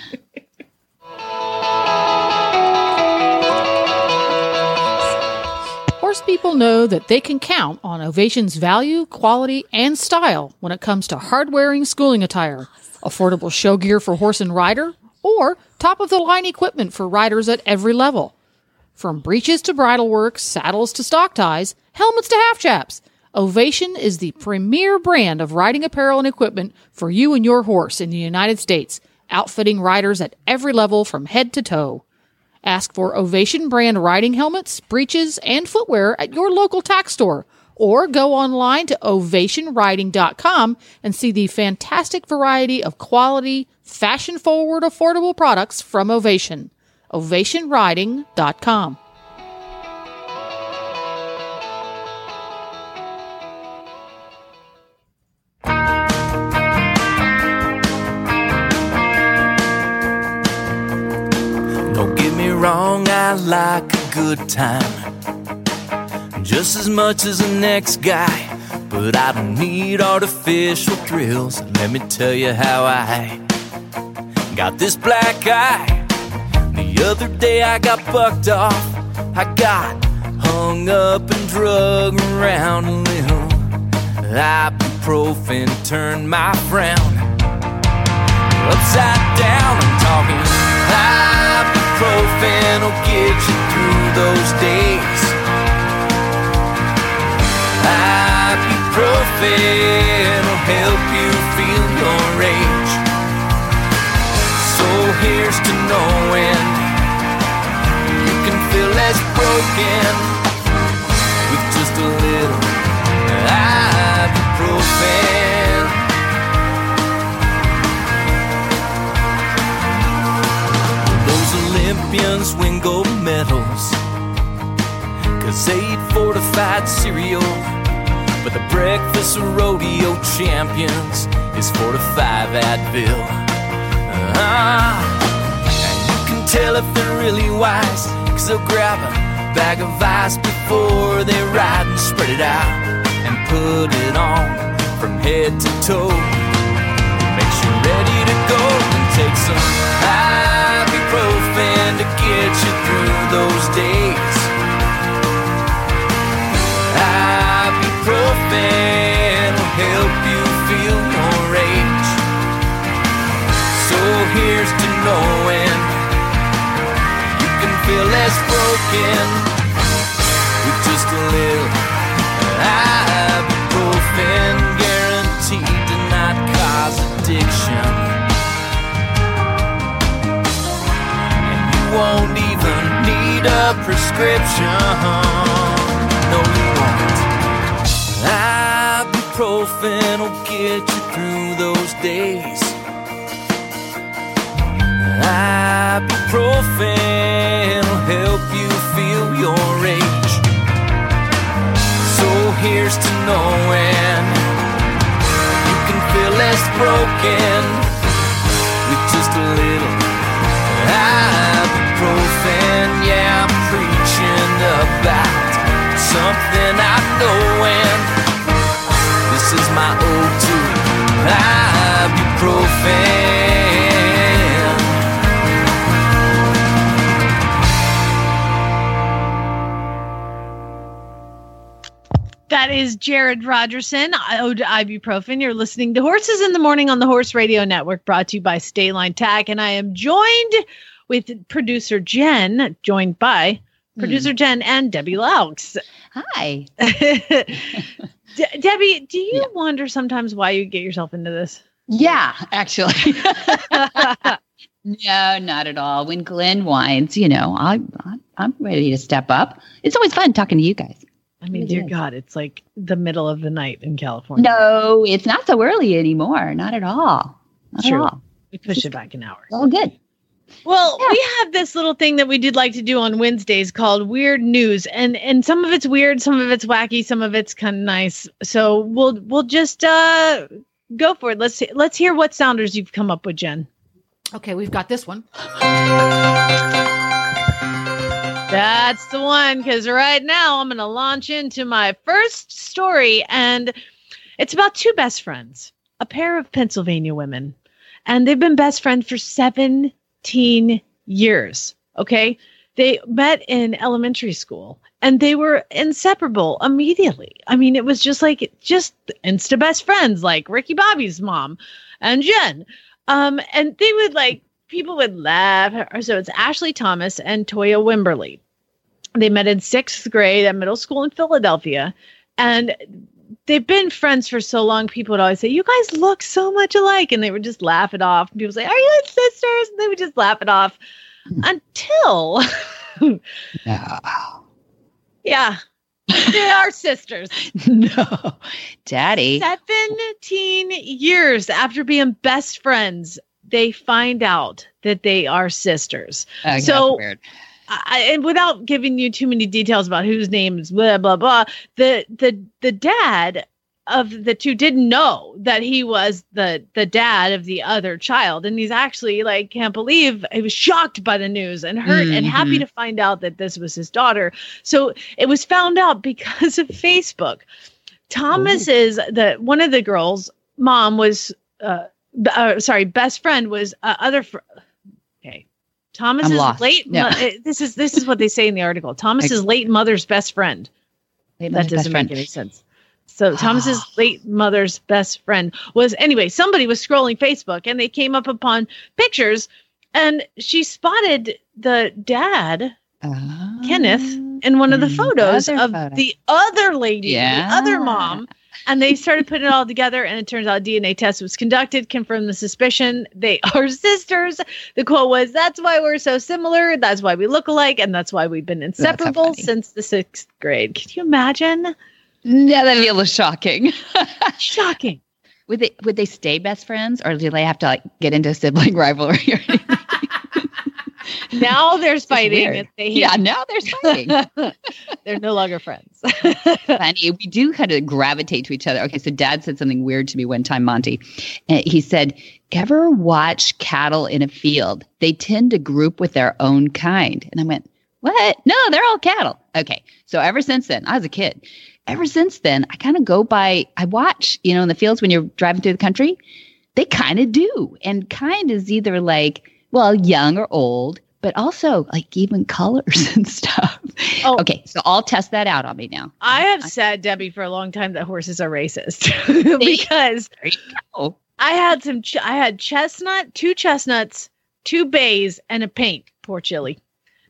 Speaker 4: Horse people know that they can count on Ovation's value, quality, and style when it comes to hard-wearing schooling attire, affordable show gear for horse and rider, or top-of-the-line equipment for riders at every level. From breeches to bridle work, saddles to stock ties, helmets to half chaps, Ovation is the premier brand of riding apparel and equipment for you and your horse in the United States, outfitting riders at every level from head to toe. Ask for Ovation brand riding helmets, breeches, and footwear at your local tack store or go online to ovationriding.com and see the fantastic variety of quality, fashion forward, affordable products from Ovation. ovationriding.com.
Speaker 6: Don't get me wrong, I like a good time just as much as the next guy. But I don't need artificial thrills. Let me tell you how I got this black eye. The other day I got bucked off. I got hung up and drug around a little. Ibuprofen turned my frown upside down. I'm talking ibuprofen will get you through those days. Ibuprofen will help you feel your rage. So here's to knowing less broken with just a little ibuprofen. Those Olympian medals. Cause they eat fortified cereal. But the breakfast rodeo champions is four to five Advil. Ah, and you can tell if they're really wise, cause they'll grab a bag of ice before they ride and spread it out and put it on from head to toe. Makes you ready to go and take some ibuprofen to get you through those days. Ibuprofen will help you feel your age. So here's to knowing feel less broken with just a little ibuprofen, guaranteed to not cause addiction. And you won't even need a prescription. No, you won't. Ibuprofen will get you through those days. Ibuprofen will help you feel your age. So here's to knowing you can feel less broken with just a little ibuprofen. Yeah, I'm preaching about something I know when this is my ode to ibuprofen.
Speaker 2: That is Jared Rogerson, ode to ibuprofen. You're listening to Horses in the Morning on the Horse Radio Network, brought to you by State Line Tack. And I am joined with producer Jen, joined by hmm. producer Jen and Debbie Loucks.
Speaker 1: Hi.
Speaker 2: De- Debbie, do you wonder sometimes why you get yourself into this?
Speaker 1: Yeah, actually. no, not at all. When Glenn whines, you know, I, I, I'm ready to step up. It's always fun talking to you guys.
Speaker 2: I mean, dear. God, it's like the middle of the night in California.
Speaker 1: No, it's not so early anymore. Not at all. Not
Speaker 2: True.
Speaker 1: at all.
Speaker 2: We push it back an hour.
Speaker 1: It's all good.
Speaker 2: Well, we have this little thing that we did like to do on Wednesdays called Weird News, and and some of it's weird, some of it's wacky, some of it's kind of nice. So we'll we'll just uh go for it. Let's let's hear what sounders you've come up with, Jen.
Speaker 4: Okay, we've got this one.
Speaker 2: That's the one because right now I'm going to launch into my first story, and it's about two best friends, a pair of Pennsylvania women, and they've been best friends for 17 years. Okay. They met in elementary school and they were inseparable immediately. I mean, it was just like, just insta best friends, like Ricky Bobby's mom and Jen. Um, and they would like, people would laugh. So it's Ashley Thomas and Toya Wimberly. They met in sixth grade at middle school in Philadelphia. And they've been friends for so long, people would always say, You guys look so much alike. And they would just laugh it off. And people would say, Are you sisters? And they would just laugh it off until,
Speaker 1: No.
Speaker 2: yeah, they are sisters.
Speaker 1: no. Daddy.
Speaker 2: 17 years after being best friends, they find out that they are sisters. So-
Speaker 1: weird.
Speaker 2: I, and without giving you too many details about whose names, blah blah blah, the the the dad of the two didn't know that he was the the dad of the other child, and he's actually like can't believe he was shocked by the news and hurt and happy
Speaker 1: Mhm.
Speaker 2: to find out that this was his daughter. So it was found out because of Facebook. Thomas is the one of the girls' mom was uh, uh sorry best friend was uh, other fr- Thomas's late mo- uh, this is this is what they say in the article Thomas's late mother's best friend
Speaker 1: Late
Speaker 2: that doesn't
Speaker 1: best friend.
Speaker 2: make any sense so Thomas's late mother's best friend was anyway somebody was scrolling Facebook and they came up upon pictures and she spotted the dad
Speaker 1: Ah.
Speaker 2: Kenneth in one of the
Speaker 1: Mm,
Speaker 2: photos of
Speaker 1: photo.
Speaker 2: the other lady,
Speaker 1: Yeah.
Speaker 2: the other mom. And they started putting it all together, and it turns out a DNA test was conducted, confirmed the suspicion. They are sisters. The quote was, That's why we're so similar. That's why we look alike. And that's why we've been inseparable since the sixth grade. Can you imagine?
Speaker 1: Yeah, that'd be a little shocking.
Speaker 2: Shocking.
Speaker 1: would they would they stay best friends or do they have to like get into sibling rivalry or anything?
Speaker 2: Now there's fighting.
Speaker 1: weird.
Speaker 2: and They
Speaker 1: Yeah, now there's fighting.
Speaker 2: They're no longer friends.
Speaker 1: funny. We do kind of gravitate to each other. Okay, so dad said something weird to me one time, Monty. Eh, he said, Ever watch cattle in a field? They tend to group with their own kind. And I went, What? No, they're all cattle. Okay. So ever since then, I was a kid. Ever since then, I kind of go by, I watch, you know, in the fields when you're driving through the country, they kind of do. And kind is either like, well, young or old, but also like even colors and stuff.
Speaker 2: Oh.
Speaker 1: Okay. So I'll test that out on me now.
Speaker 2: I have said, Debbie, for a long time that horses are racist because
Speaker 1: There you go.
Speaker 2: I had some. Ch- I had chestnut, two chestnuts, two bays, and a paint. Poor Chili,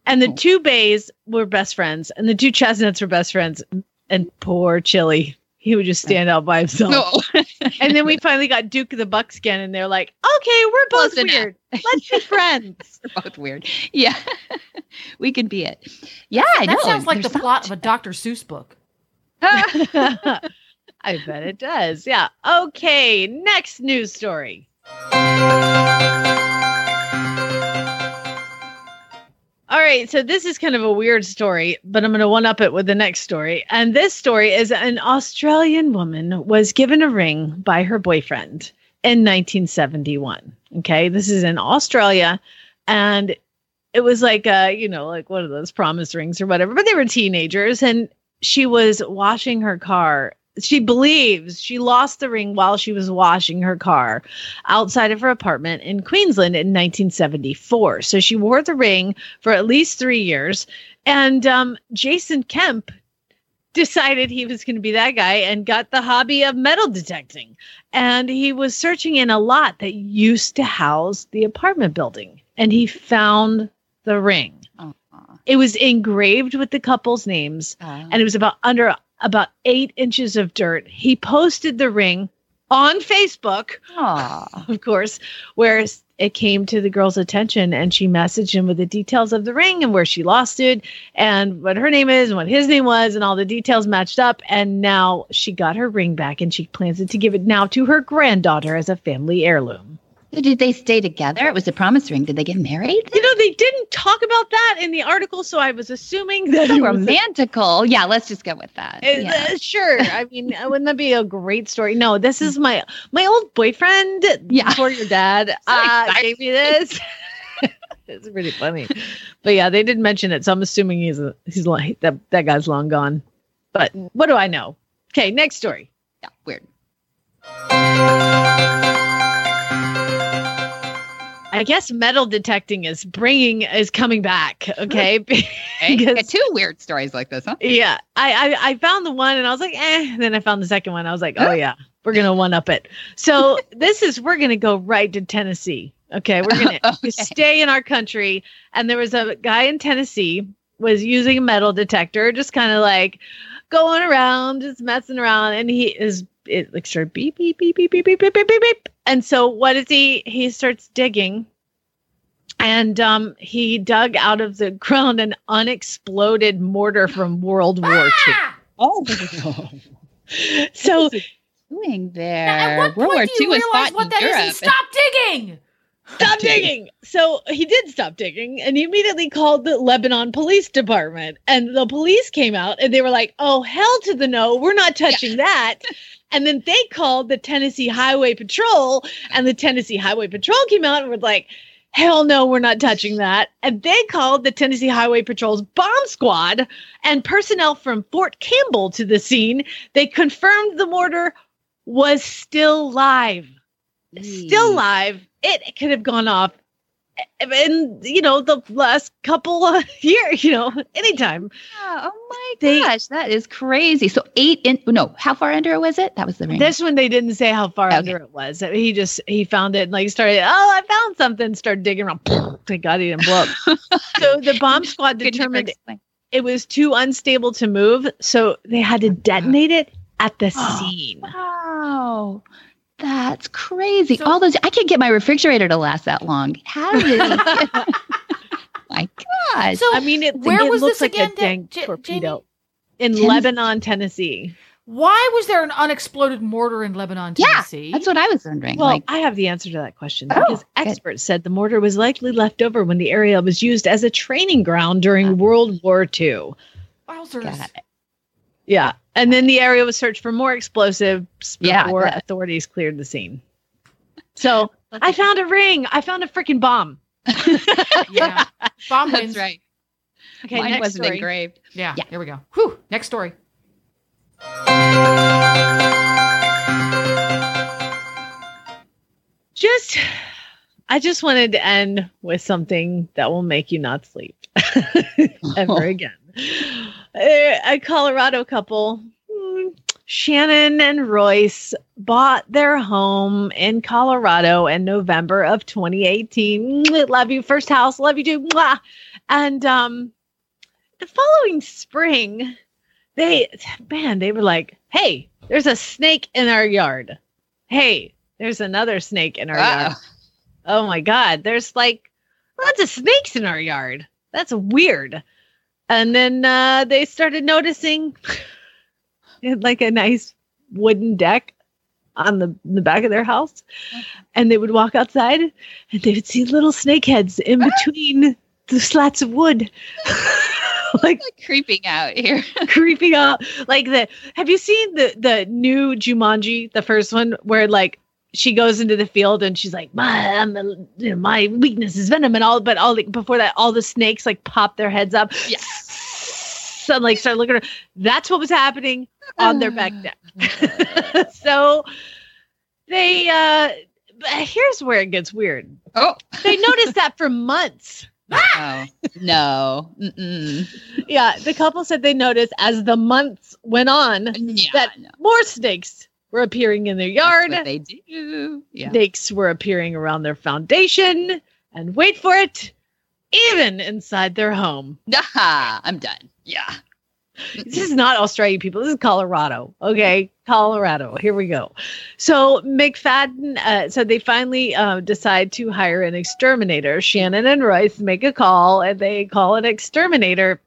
Speaker 2: and the
Speaker 1: Oh.
Speaker 2: two bays were best friends, and the two chestnuts were best friends. And poor Chili, he would just stand out by himself.
Speaker 1: No.
Speaker 2: And then we finally got Duke of the Buckskin, and they're like, "Okay, we're both
Speaker 1: Close enough.
Speaker 2: weird. Let's be friends."
Speaker 1: They're both weird. Yeah. we can be it. Yeah, I
Speaker 4: that
Speaker 1: know.
Speaker 4: sounds like the
Speaker 1: There's
Speaker 4: plot of a Dr. Seuss book.
Speaker 2: I bet it does. Yeah. Okay. Next news story. All right, so this is kind of a weird story, but I'm going to one up it with the next story. And this story is an Australian woman was given a ring by her boyfriend in 1971. Okay, this is in Australia, and it was like uh, you know, like one of those promise rings or whatever. But they were teenagers, and she was washing her car. She believes she lost the ring while she was washing her car outside of her apartment in Queensland in 1974. So she wore the ring for at least three years. And um, Jason Kemp decided he was going to be that guy and got the hobby of metal detecting. And he was searching in a lot that used to house the apartment building. And he found the ring. It was engraved with the couple's names and it was about under about eight inches of dirt. He posted the ring on Facebook,
Speaker 1: aw.
Speaker 2: of course, where it came to the girl's attention and she messaged him with the details of the ring and where she lost it and what her name is and what his name was and all the details matched up. And now she got her ring back and she plans to give it now to her granddaughter as a family heirloom.
Speaker 1: So did they stay together? It was a promise ring. Did they get married?
Speaker 2: You know, they didn't talk about that in the article, so I was assuming that
Speaker 1: So
Speaker 2: was a.
Speaker 1: Yeah, let's just go with that. Yeah.
Speaker 2: uh, sure. I mean, uh, wouldn't that be a great story? No, this is my my old boyfriend
Speaker 1: Yeah.
Speaker 2: before your dad uh, gave me this. it's pretty funny, but yeah, they didn't mention it, so I'm assuming he's a, he's like that that guy's long gone. But what do I know? Okay, next story.
Speaker 1: yeah, weird.
Speaker 2: I guess metal detecting is bringing is coming back. Okay. Because-
Speaker 1: two weird stories like this, huh?
Speaker 2: Yeah, I, I I found the one and I was like, eh. And then I found the second one. I was like, oh yeah, we're gonna one up it. So this is we're gonna go right to Tennessee. Okay, we're gonna
Speaker 1: Okay.
Speaker 2: stay in our country. And there was a guy in Tennessee was using a metal detector, just kind of like going around, just messing around, and he is it like started beep beep beep beep beep beep beep beep beep beep. And so what is he? He starts digging and um, he dug out of the ground an unexploded mortar from World War II.
Speaker 1: Oh,
Speaker 2: So
Speaker 1: doing there.
Speaker 4: At what
Speaker 1: World
Speaker 4: point
Speaker 1: War
Speaker 4: do
Speaker 1: II
Speaker 4: you
Speaker 1: was
Speaker 4: realize
Speaker 1: fought
Speaker 4: what
Speaker 1: in
Speaker 4: that is
Speaker 1: Europe.
Speaker 4: and stop digging?
Speaker 2: Stop digging. So he did stop digging, and he immediately called the Lebanon Police Department, and the police came out, and they were like, "Oh hell to the no, we're not touching that." And then they called the Tennessee Highway Patrol, and the Tennessee Highway Patrol came out and were like, hell no, we're not touching that. And they called the Tennessee Highway Patrol's bomb squad and personnel from Fort Campbell to the scene. They confirmed the mortar was still live. Still live. It could have gone off in, you know, the last couple of years, you know, anytime.
Speaker 1: Oh, oh my
Speaker 2: They-
Speaker 1: gosh, that is crazy. So eight in no, how far under was it? That was the ring.
Speaker 2: This one they didn't say how far
Speaker 1: Okay.
Speaker 2: under it was. He just he found it and like started. Oh, I found something. Started digging around. Thank God he didn't blow up. so the bomb squad determined it was too unstable to move, so they had to oh detonate it at the
Speaker 1: Oh.
Speaker 2: scene.
Speaker 1: Wow. That's crazy.
Speaker 4: So-
Speaker 1: All those I can't get my refrigerator to last that long. How did he My gosh.
Speaker 4: So
Speaker 2: I mean, it,
Speaker 4: where
Speaker 2: it
Speaker 4: was
Speaker 2: looks
Speaker 4: this
Speaker 2: like
Speaker 4: again,
Speaker 2: a dang
Speaker 4: Ja- Ja-
Speaker 2: torpedo
Speaker 4: Jamie?
Speaker 2: in
Speaker 1: Tennessee?
Speaker 2: Lebanon, Tennessee.
Speaker 4: Why was there an unexploded mortar in Lebanon,
Speaker 1: Yeah,
Speaker 4: Tennessee?
Speaker 1: that's what I was wondering.
Speaker 2: Well,
Speaker 1: like,
Speaker 2: I have the answer to that question
Speaker 1: Oh,
Speaker 2: because
Speaker 1: good.
Speaker 2: experts said the mortar was likely left over when the area was used as a training ground during ah. World War II.
Speaker 4: Wowzers.
Speaker 1: Got it.
Speaker 2: Yeah. And then the area was searched for more explosives
Speaker 1: Yeah, I
Speaker 2: before
Speaker 1: bet.
Speaker 2: authorities cleared the scene. So I found a ring. I found a freaking bomb.
Speaker 4: Yeah. Bomb
Speaker 1: That's
Speaker 4: wins.
Speaker 1: right.
Speaker 2: Okay,
Speaker 1: Mine
Speaker 2: next
Speaker 1: wasn't
Speaker 2: story.
Speaker 1: engraved.
Speaker 4: Yeah,
Speaker 1: Yeah.
Speaker 4: Here we go. Whew. Next story.
Speaker 2: Just, I just wanted to end with something that will make you not sleep ever again. A, Colorado couple, Shannon and Royce, bought their home in Colorado in November of 2018. Love you, first house. Love you too. And um, the following spring, they, man, they were like, hey, there's a snake in our yard. Hey, there's another snake in our yard. Oh my God. There's like lots of snakes in our yard. That's weird. And then uh, they started noticing like a nice wooden deck on the, the back of their house. And they would walk outside and they would see little snake heads in between the slats of wood. like
Speaker 1: Like creeping out here.
Speaker 2: creeping out like the have you seen the the new Jumanji the first one where like she goes into the field and she's like my I'm a, you know, my weakness is venom and all but all the, before that all the snakes like pop their heads up
Speaker 1: Yeah.
Speaker 2: so like start looking around. that's what was happening on their back deck so they uh here's where it gets weird
Speaker 1: Oh.
Speaker 2: they noticed that for months
Speaker 1: oh. No. Mm-mm.
Speaker 2: yeah the couple said they noticed as the months went on
Speaker 1: Yeah.
Speaker 2: that
Speaker 1: no.
Speaker 2: more snakes were appearing in their yard.
Speaker 1: they do. Yeah.
Speaker 2: Snakes were appearing around their foundation, and wait for it, even inside their home.
Speaker 1: Nah, I'm done. Yeah.
Speaker 2: This is not Australia, people. This is Colorado. Okay, Colorado. Here we go. So McFadden, uh, so they finally uh, decide to hire an exterminator. Shannon and Royce make a call, and they call an exterminator,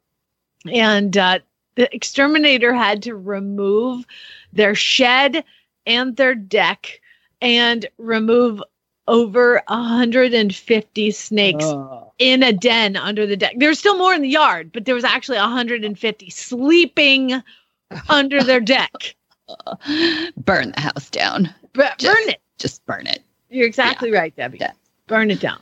Speaker 2: and uh, the exterminator had to remove their shed and their deck and remove over 150 snakes
Speaker 1: Oh.
Speaker 2: in a den under the deck. There's still more in the yard, but there was actually 150 sleeping under their deck.
Speaker 1: Burn the house down.
Speaker 2: Bur-
Speaker 1: Just-
Speaker 2: burn it.
Speaker 1: Just burn it.
Speaker 2: You're exactly right, Debbie.
Speaker 1: Yeah.
Speaker 2: Burn it down.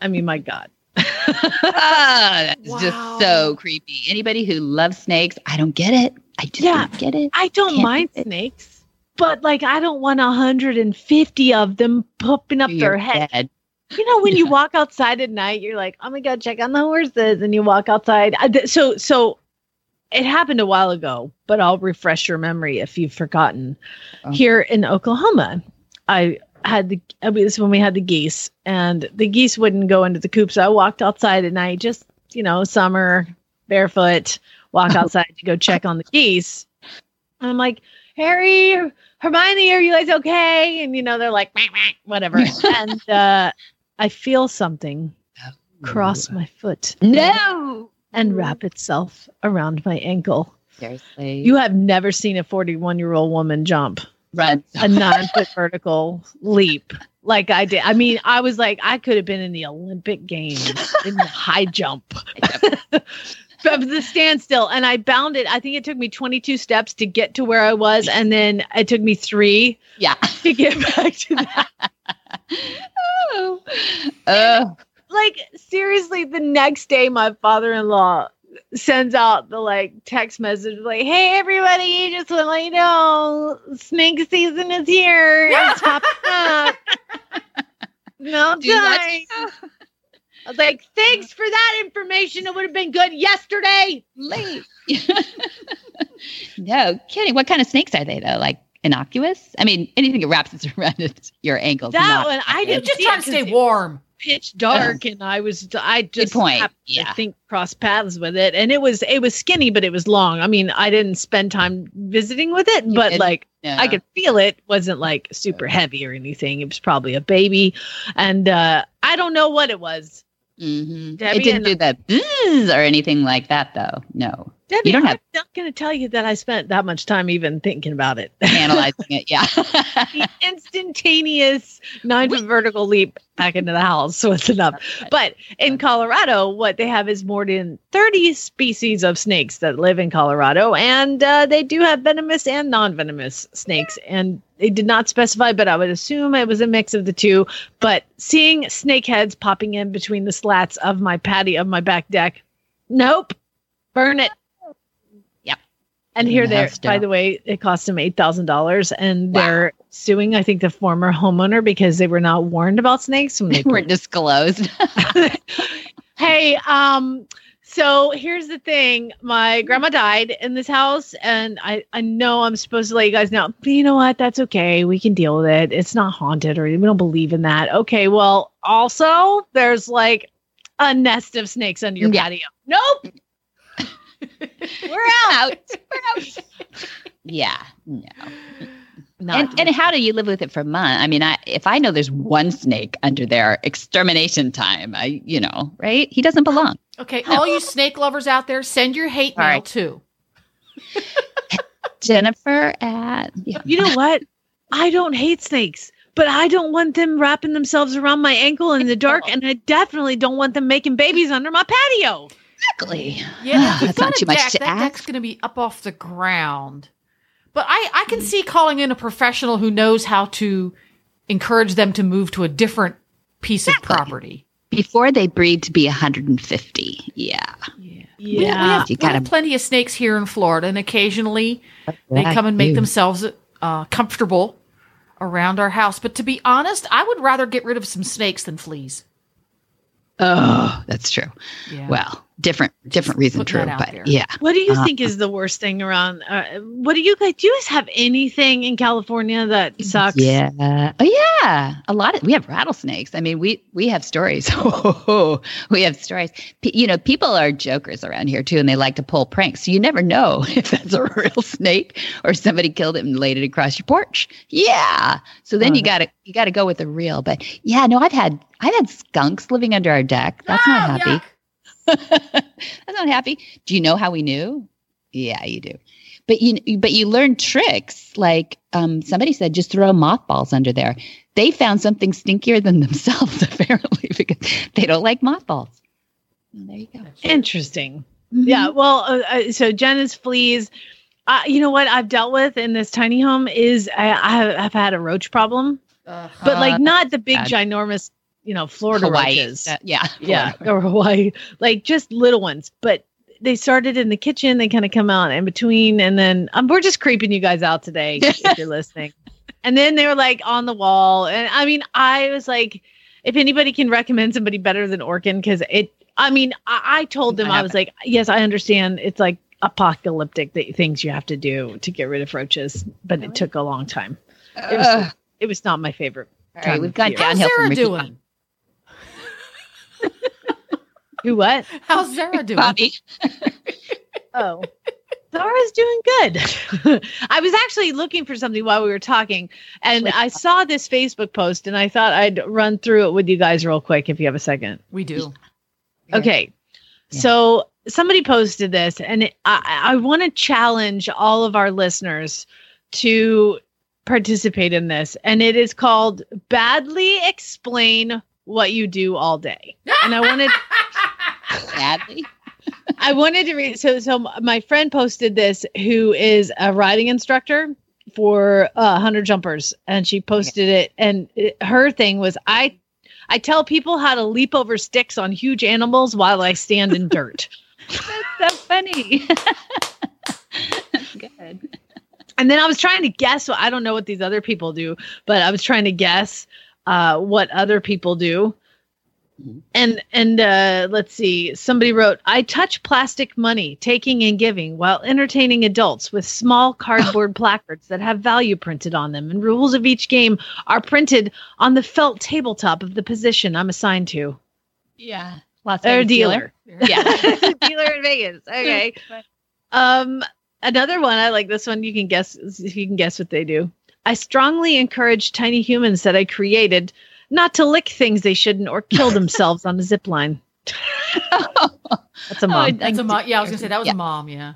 Speaker 2: I mean, my God.
Speaker 1: Ah, that's
Speaker 4: Wow.
Speaker 1: just so creepy. Anybody who loves snakes, I don't get it. I just
Speaker 2: Yeah.
Speaker 1: don't get it.
Speaker 2: I don't
Speaker 1: Can't
Speaker 2: mind
Speaker 1: do
Speaker 2: snakes, but like I don't want 150 of them popping up their head.
Speaker 1: dead.
Speaker 2: You know, when you walk outside at night, you're like, "Oh my god, check on the horses," and you walk outside. Uh, so, so it happened a while ago, but I'll refresh your memory if you've forgotten.
Speaker 1: Oh.
Speaker 2: Here in Oklahoma, I had the uh, I mean, this is when we had the geese, and the geese wouldn't go into the coop, so I walked outside at night, just you know, summer, barefoot, walk outside to go check on the geese. And I'm like, Harry, Hermione, are you guys okay? And you know, they're like, "Meow, meow," whatever. and uh, I feel something cross my foot
Speaker 1: No.
Speaker 2: and wrap itself around my ankle.
Speaker 1: Seriously.
Speaker 2: You have never seen a 41 year old woman jump
Speaker 1: run.
Speaker 2: a nine foot vertical leap like I did. I mean, I was like, I could have been in the Olympic Games in the high jump. From the standstill, and I bounded. I think it took me 22 steps to get to where I was, and then it took me three
Speaker 1: yeah.
Speaker 2: to get back to that.
Speaker 1: oh. Oh.
Speaker 2: like seriously the next day my father-in-law sends out the like text message like hey everybody just want to let you know snake season is here it's popping up no time i was like thanks for that information it would have been good yesterday
Speaker 1: late. no kidding. What kind of snakes are they though? Like innocuous? I mean, anything that wraps its around your ankles.
Speaker 2: that
Speaker 1: not
Speaker 2: one i didn't
Speaker 4: just
Speaker 2: see
Speaker 4: trying
Speaker 2: it
Speaker 4: stay warm.
Speaker 2: pitch dark and i was i just
Speaker 1: point,
Speaker 2: happened to
Speaker 1: yeah.
Speaker 2: think cross paths with it and it was it was skinny but it was long i mean i didn't spend time visiting with it but
Speaker 1: didn't?
Speaker 2: like
Speaker 1: No.
Speaker 2: i could feel it wasn't like super heavy or anything it was probably a baby and uh i don't know what it was
Speaker 1: Mhm. It didn't do the or anything like that, though. No.
Speaker 2: Debbie,
Speaker 1: You don't
Speaker 2: I'm
Speaker 1: have-
Speaker 2: not going to tell you that I spent that much time even thinking about it.
Speaker 1: Analyzing it, yeah.
Speaker 2: the instantaneous nine foot vertical leap back into the house was enough. But in Colorado, what they have is more than 30 species of snakes that live in Colorado, and uh, they do have venomous and non venomous snakes. And they did not specify, but I would assume it was a mix of the two. But seeing snake heads popping in between the slats of my patio of my back deck, nope, burn it. And here they're, by the way, it cost them eight thousand dollars, and
Speaker 1: Wow.
Speaker 2: they're suing. I think the former homeowner because they were not warned about snakes when they
Speaker 1: They weren't disclosed.
Speaker 2: hey, um, so here's the thing. My grandma died in this house, and I, I know I'm supposed to let you guys know, but you know what? That's okay. We can deal with it. It's not haunted or we don't believe in that. Okay, well, also there's like a nest of snakes under your
Speaker 1: Yeah.
Speaker 2: patio. Nope.
Speaker 1: We're out. We're out. Yeah, no.
Speaker 2: Not
Speaker 1: And, and how do you live with it for a month? I mean, I if I know there's one snake under there, extermination time. I, you know, right? He doesn't belong.
Speaker 4: Okay, all you snake lovers out there, send your hate
Speaker 1: All
Speaker 4: mail
Speaker 1: right.
Speaker 4: too.
Speaker 1: Jennifer at yeah.
Speaker 2: you know what? I don't hate snakes, but I don't want them wrapping themselves around my ankle in the dark, and I definitely don't want them making babies under my patio.
Speaker 1: Exactly.
Speaker 4: Yeah, if you've
Speaker 1: That's not
Speaker 4: got a
Speaker 1: too much
Speaker 4: deck,
Speaker 1: to
Speaker 4: that
Speaker 1: ask.
Speaker 4: deck's going to be up off the ground. But I, I can see calling in a professional who knows how to encourage them to move to a different piece of property.
Speaker 1: Before they breed to be 150. Yeah.
Speaker 4: Yeah, we, we
Speaker 2: Yeah.
Speaker 4: have, we have plenty of snakes here in Florida, and occasionally they come and make
Speaker 1: you.
Speaker 4: themselves uh, comfortable around our house. But to be honest, I would rather get rid of some snakes than fleas.
Speaker 1: Oh, that's true.
Speaker 4: Yeah.
Speaker 1: Well, different different reason
Speaker 4: putting
Speaker 1: true, but
Speaker 4: there.
Speaker 1: yeah.
Speaker 2: What do you
Speaker 1: Uh,
Speaker 2: think is the worst thing around? Uh, what do you guys? Do you guys have anything in California that sucks?
Speaker 1: Yeah. Oh yeah. A lot of we have rattlesnakes. I mean, we we have stories. we have stories. P- you know, people are jokers around here too, and they like to pull pranks. So you never know if that's a real snake or somebody killed it and laid it across your porch. Yeah. So then you got to you got to go with the real. But yeah, no, I've had I've had skunks living under our deck. That's
Speaker 4: Ah,
Speaker 1: not happy.
Speaker 4: yuck.
Speaker 1: That's not happy. Do you know how we knew? Yeah, you do. But you but you learn tricks. Like um, somebody said, just throw mothballs under there. They found something stinkier than themselves, apparently, because they don't like mothballs. Well, there you go.
Speaker 2: Interesting.
Speaker 1: Mhm.
Speaker 2: Yeah. Well, uh, uh, so Jenna's fleas. Uh, you know what I've dealt with in this tiny home is I, I I've had a roach problem,
Speaker 4: Ugh.
Speaker 2: but
Speaker 1: Uh,
Speaker 2: like not the big
Speaker 1: bad.
Speaker 2: ginormous, you know, Florida
Speaker 1: Hawaii.
Speaker 2: roaches.
Speaker 1: Uh, yeah.
Speaker 2: yeah, or Hawaii, like just little ones. But they started in the kitchen. They kind of come out in between, and then um, we're just creeping you guys out today if you're listening. And then they were like on the wall, and I mean, I was like, if anybody can recommend somebody better than Orkin, because it. I mean, I, I told them I was like, yes, I understand. It's like apocalyptic th- things you have to do to get rid of roaches, but it took a long time. It was
Speaker 1: Ugh.
Speaker 2: it was not my favorite.
Speaker 1: all right, we've gone
Speaker 2: How's
Speaker 4: How's
Speaker 1: downhill
Speaker 4: Sarah
Speaker 1: from Ricky
Speaker 4: doing?
Speaker 2: Who what?
Speaker 4: How's Zara doing?
Speaker 1: Bobby.
Speaker 2: Oh. Zara's doing good. I was actually looking for something while we were talking, and I saw this Facebook post, and I thought I'd run through it with you guys real quick if you have a second.
Speaker 4: We do.
Speaker 2: Okay.
Speaker 1: Yeah.
Speaker 2: So somebody posted this, and it, I, I want to challenge all of our listeners to participate in this. And it is called Badly Explain What You Do All Day. And I wanted.
Speaker 1: Badly.
Speaker 2: I wanted to read. So, so my friend posted this, who is a riding instructor for uh, hunter jumpers, and she posted it. And it, her thing was, I, I tell people how to leap over sticks on huge animals while I stand in dirt.
Speaker 1: That's so funny. Good.
Speaker 2: And then I was trying to guess. I don't know what these other people do, but I was trying to guess uh, what other people do.
Speaker 1: Mhm.
Speaker 2: And and uh, let's see. Somebody wrote, "I touch plastic money, taking and giving, while entertaining adults with small cardboard placards that have value printed on them, and rules of each game are printed on the felt tabletop of the position I'm assigned to."
Speaker 1: Yeah. Las
Speaker 2: Or
Speaker 1: Vegas
Speaker 2: dealer.
Speaker 1: Yeah.
Speaker 2: dealer in Vegas. Okay. Um, another one I like this one. You can guess. You can guess what they do. I strongly encourage tiny humans that I created not to lick things they shouldn't or kill themselves on a zip line. That's a oh, mom.
Speaker 4: That's a mom. Yeah, I was gonna say that was
Speaker 1: Yeah.
Speaker 4: a mom. Yeah.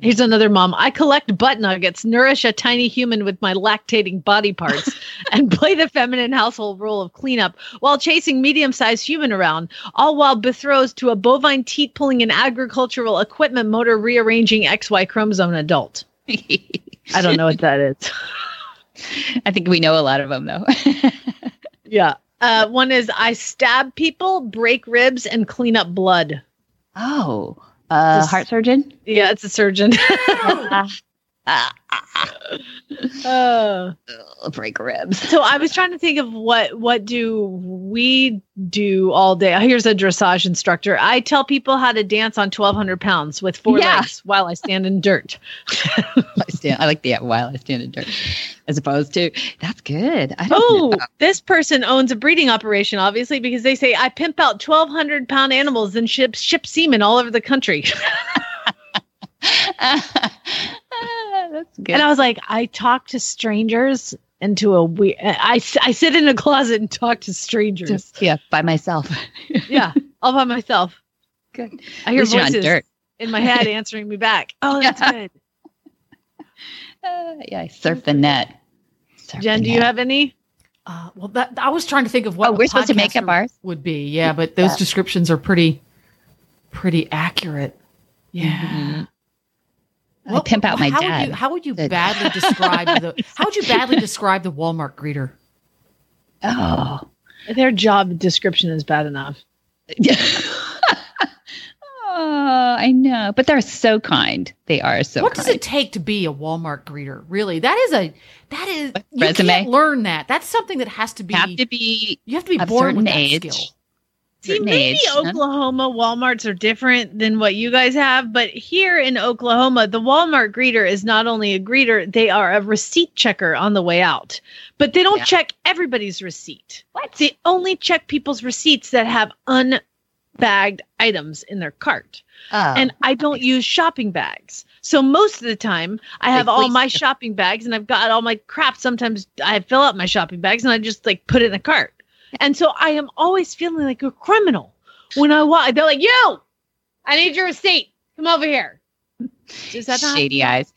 Speaker 2: Here's another mom. I collect butt nuggets, nourish a tiny human with my lactating body parts, and play the feminine household role of cleanup while chasing medium sized human around, all while betrothed to a bovine teat pulling and agricultural equipment motor rearranging XY chromosome adult. I don't know what that is.
Speaker 1: I think we know a lot of them though.
Speaker 2: Yeah. Uh, one is I stab people, break ribs, and clean up blood.
Speaker 1: oh, uh,
Speaker 2: Just-
Speaker 1: heart surgeon.
Speaker 2: Yeah, it's a surgeon.
Speaker 1: Ah, ah,
Speaker 2: uh,
Speaker 1: break ribs.
Speaker 2: so I was trying to think of what what do we do all day. Here's a dressage instructor. I tell people how to dance on 1,200 pounds with four
Speaker 1: Yeah.
Speaker 2: legs while I stand in dirt.
Speaker 1: I stand. I like the while I stand in dirt, as opposed to that's good. I don't
Speaker 2: Oh,
Speaker 1: know.
Speaker 2: this person owns a breeding operation, obviously, because they say I pimp out 1,200 pound animals and ship ship semen all over the country.
Speaker 1: that's good.
Speaker 2: And I was like, I talk to strangers into a we. I, I sit in a closet and talk to strangers.
Speaker 1: Just, yeah, by myself.
Speaker 2: yeah, all by myself.
Speaker 1: good.
Speaker 2: I hear
Speaker 1: At least you're not
Speaker 2: voices
Speaker 1: dirt.
Speaker 2: in my head answering me back. Oh, that's
Speaker 1: Yeah.
Speaker 2: good.
Speaker 1: Uh, yeah, I surf the net. Surf
Speaker 2: Jen,
Speaker 1: the
Speaker 2: do you have any?
Speaker 4: Uh, well, that I was trying to think of what
Speaker 1: Oh, we're supposed to make up ours?
Speaker 4: would be. Yeah, but those
Speaker 1: Yeah.
Speaker 4: descriptions are pretty, pretty accurate. Yeah.
Speaker 1: Mhm. I pimp out my
Speaker 4: how
Speaker 1: dad.
Speaker 4: Would you, how would you
Speaker 1: Did-
Speaker 4: badly describe the? How would you badly describe the Walmart greeter?
Speaker 1: Oh,
Speaker 2: Their job description is bad enough.
Speaker 1: yeah. oh, I know, but they're so kind. They are so.
Speaker 4: what
Speaker 1: kind.
Speaker 4: does it take to be a Walmart greeter? Really, that is a that is you
Speaker 1: Resume?
Speaker 4: can't learn that. That's something that has to be.
Speaker 1: have to be
Speaker 4: you have to be born with that
Speaker 1: age.
Speaker 4: skill.
Speaker 2: See, maybe
Speaker 1: age, huh?
Speaker 2: Oklahoma Walmarts are different than what you guys have, but here in Oklahoma, the Walmart greeter is not only a greeter, they are a receipt checker on the way out. But they don't
Speaker 1: Yeah.
Speaker 2: check everybody's receipt.
Speaker 1: What?
Speaker 2: They only check people's receipts that have unbagged items in their cart.
Speaker 1: Oh,
Speaker 2: and I don't use shopping bags. So most of the time, I have
Speaker 1: Like,
Speaker 2: all my shopping bags and I've got all my crap. Sometimes I fill up my shopping bags and I just like put it in a cart. And so I am always feeling like a criminal when I walk. They're like, "You, I need your receipt. Come over here." Does that not
Speaker 1: shady eyes.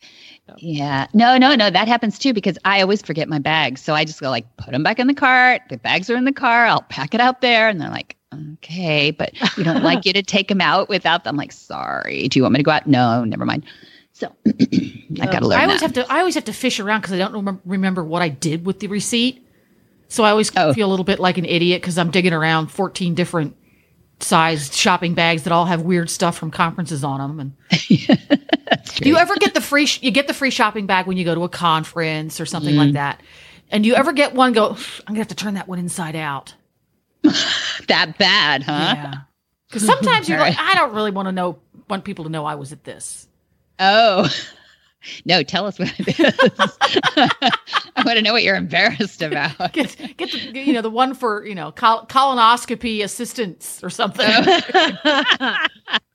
Speaker 1: Yeah. No, no, no. That happens too because I always forget my bags. So I just go like, put them back in the cart. The bags are in the car. I'll pack it out there. And they're like, okay, but we don't like you to take them out without them. I'm like, sorry. Do you want me to go out? No, never mind. So I've got to learn
Speaker 4: I always
Speaker 1: that.
Speaker 4: have to. I always have to fish around because I don't remember, remember what I did with the receipt. So I always
Speaker 1: Oh.
Speaker 4: feel a little bit like an idiot because I'm digging around 14 different sized shopping bags that all have weird stuff from conferences on them. And do you ever get the free? Sh- you get the free shopping bag when you go to a conference or something
Speaker 1: Mm.
Speaker 4: like that. And do you ever get one? Go. I'm gonna have to turn that one inside out.
Speaker 1: that bad, huh?
Speaker 4: Yeah. Because sometimes you're
Speaker 1: All
Speaker 4: like. I don't really want to know. Want people to know I was at this.
Speaker 1: Oh, no. Tell us what it is. I want to know what you're embarrassed about.
Speaker 4: Get get the you know the one for you know col- colonoscopy assistance or something. Oh.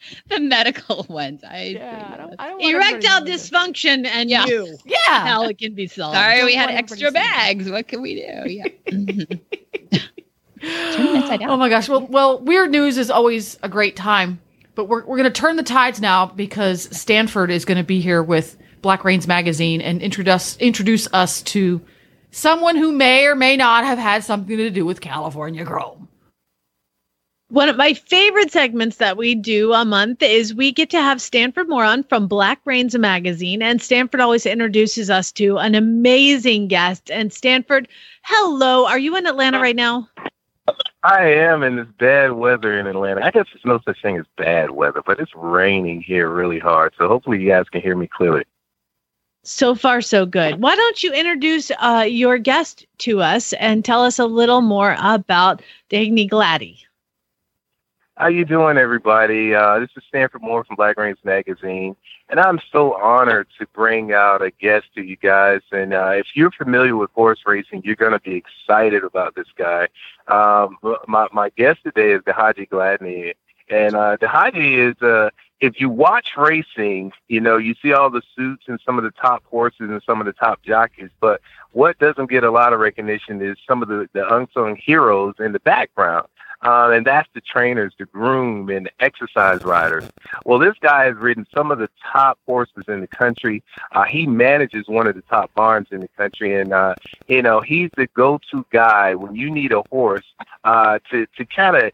Speaker 1: the medical ones. I,
Speaker 4: Yeah, I don't, I don't
Speaker 2: erectile
Speaker 4: to know
Speaker 2: dysfunction and
Speaker 1: Yeah.
Speaker 2: you?
Speaker 4: Yeah.
Speaker 2: How it can be solved.
Speaker 1: Sorry,
Speaker 4: don't
Speaker 1: we had extra
Speaker 4: everybody to see
Speaker 1: bags. What can we do? Yeah. Turn them
Speaker 4: Oh my gosh. Well, well, weird news is always a great time, but we're we're going to turn the tides now because Stanford is going to be here with Black Reins magazine and introduce introduce us to someone who may or may not have had something to do with California Chrome.
Speaker 2: One of my favorite segments that we do a month is we get to have Stanford Moore from Black Reins magazine, and Stanford always introduces us to an amazing guest. And Stanford, hello, are you in Atlanta right now?
Speaker 7: I am in this bad weather in Atlanta. I guess there's no such thing as bad weather, but it's raining here really hard. So hopefully you guys can hear me clearly.
Speaker 2: So far, so good. Why don't you introduce uh, your guest to us and tell us a little more about Dihigi Gladney?
Speaker 7: How you doing, everybody? Uh, this is Stanford Moore from Black Reins Magazine, and I'm so honored to bring out a guest to you guys. And uh, if you're familiar with horse racing, you're going to be excited about this guy. Um, my my guest today is Dihigi Gladney, and uh, Dihigi is uh, if you watch racing, you know you see all the suits and some of the top horses and some of the top jockeys, but what doesn't get a lot of recognition is some of the, the unsung heroes in the background. Um, and that's the trainers, the groom, and the exercise riders. Well, this guy has ridden some of the top horses in the country. Uh, he manages one of the top barns in the country, and uh, you know he's the go-to guy when you need a horse uh, to to kind of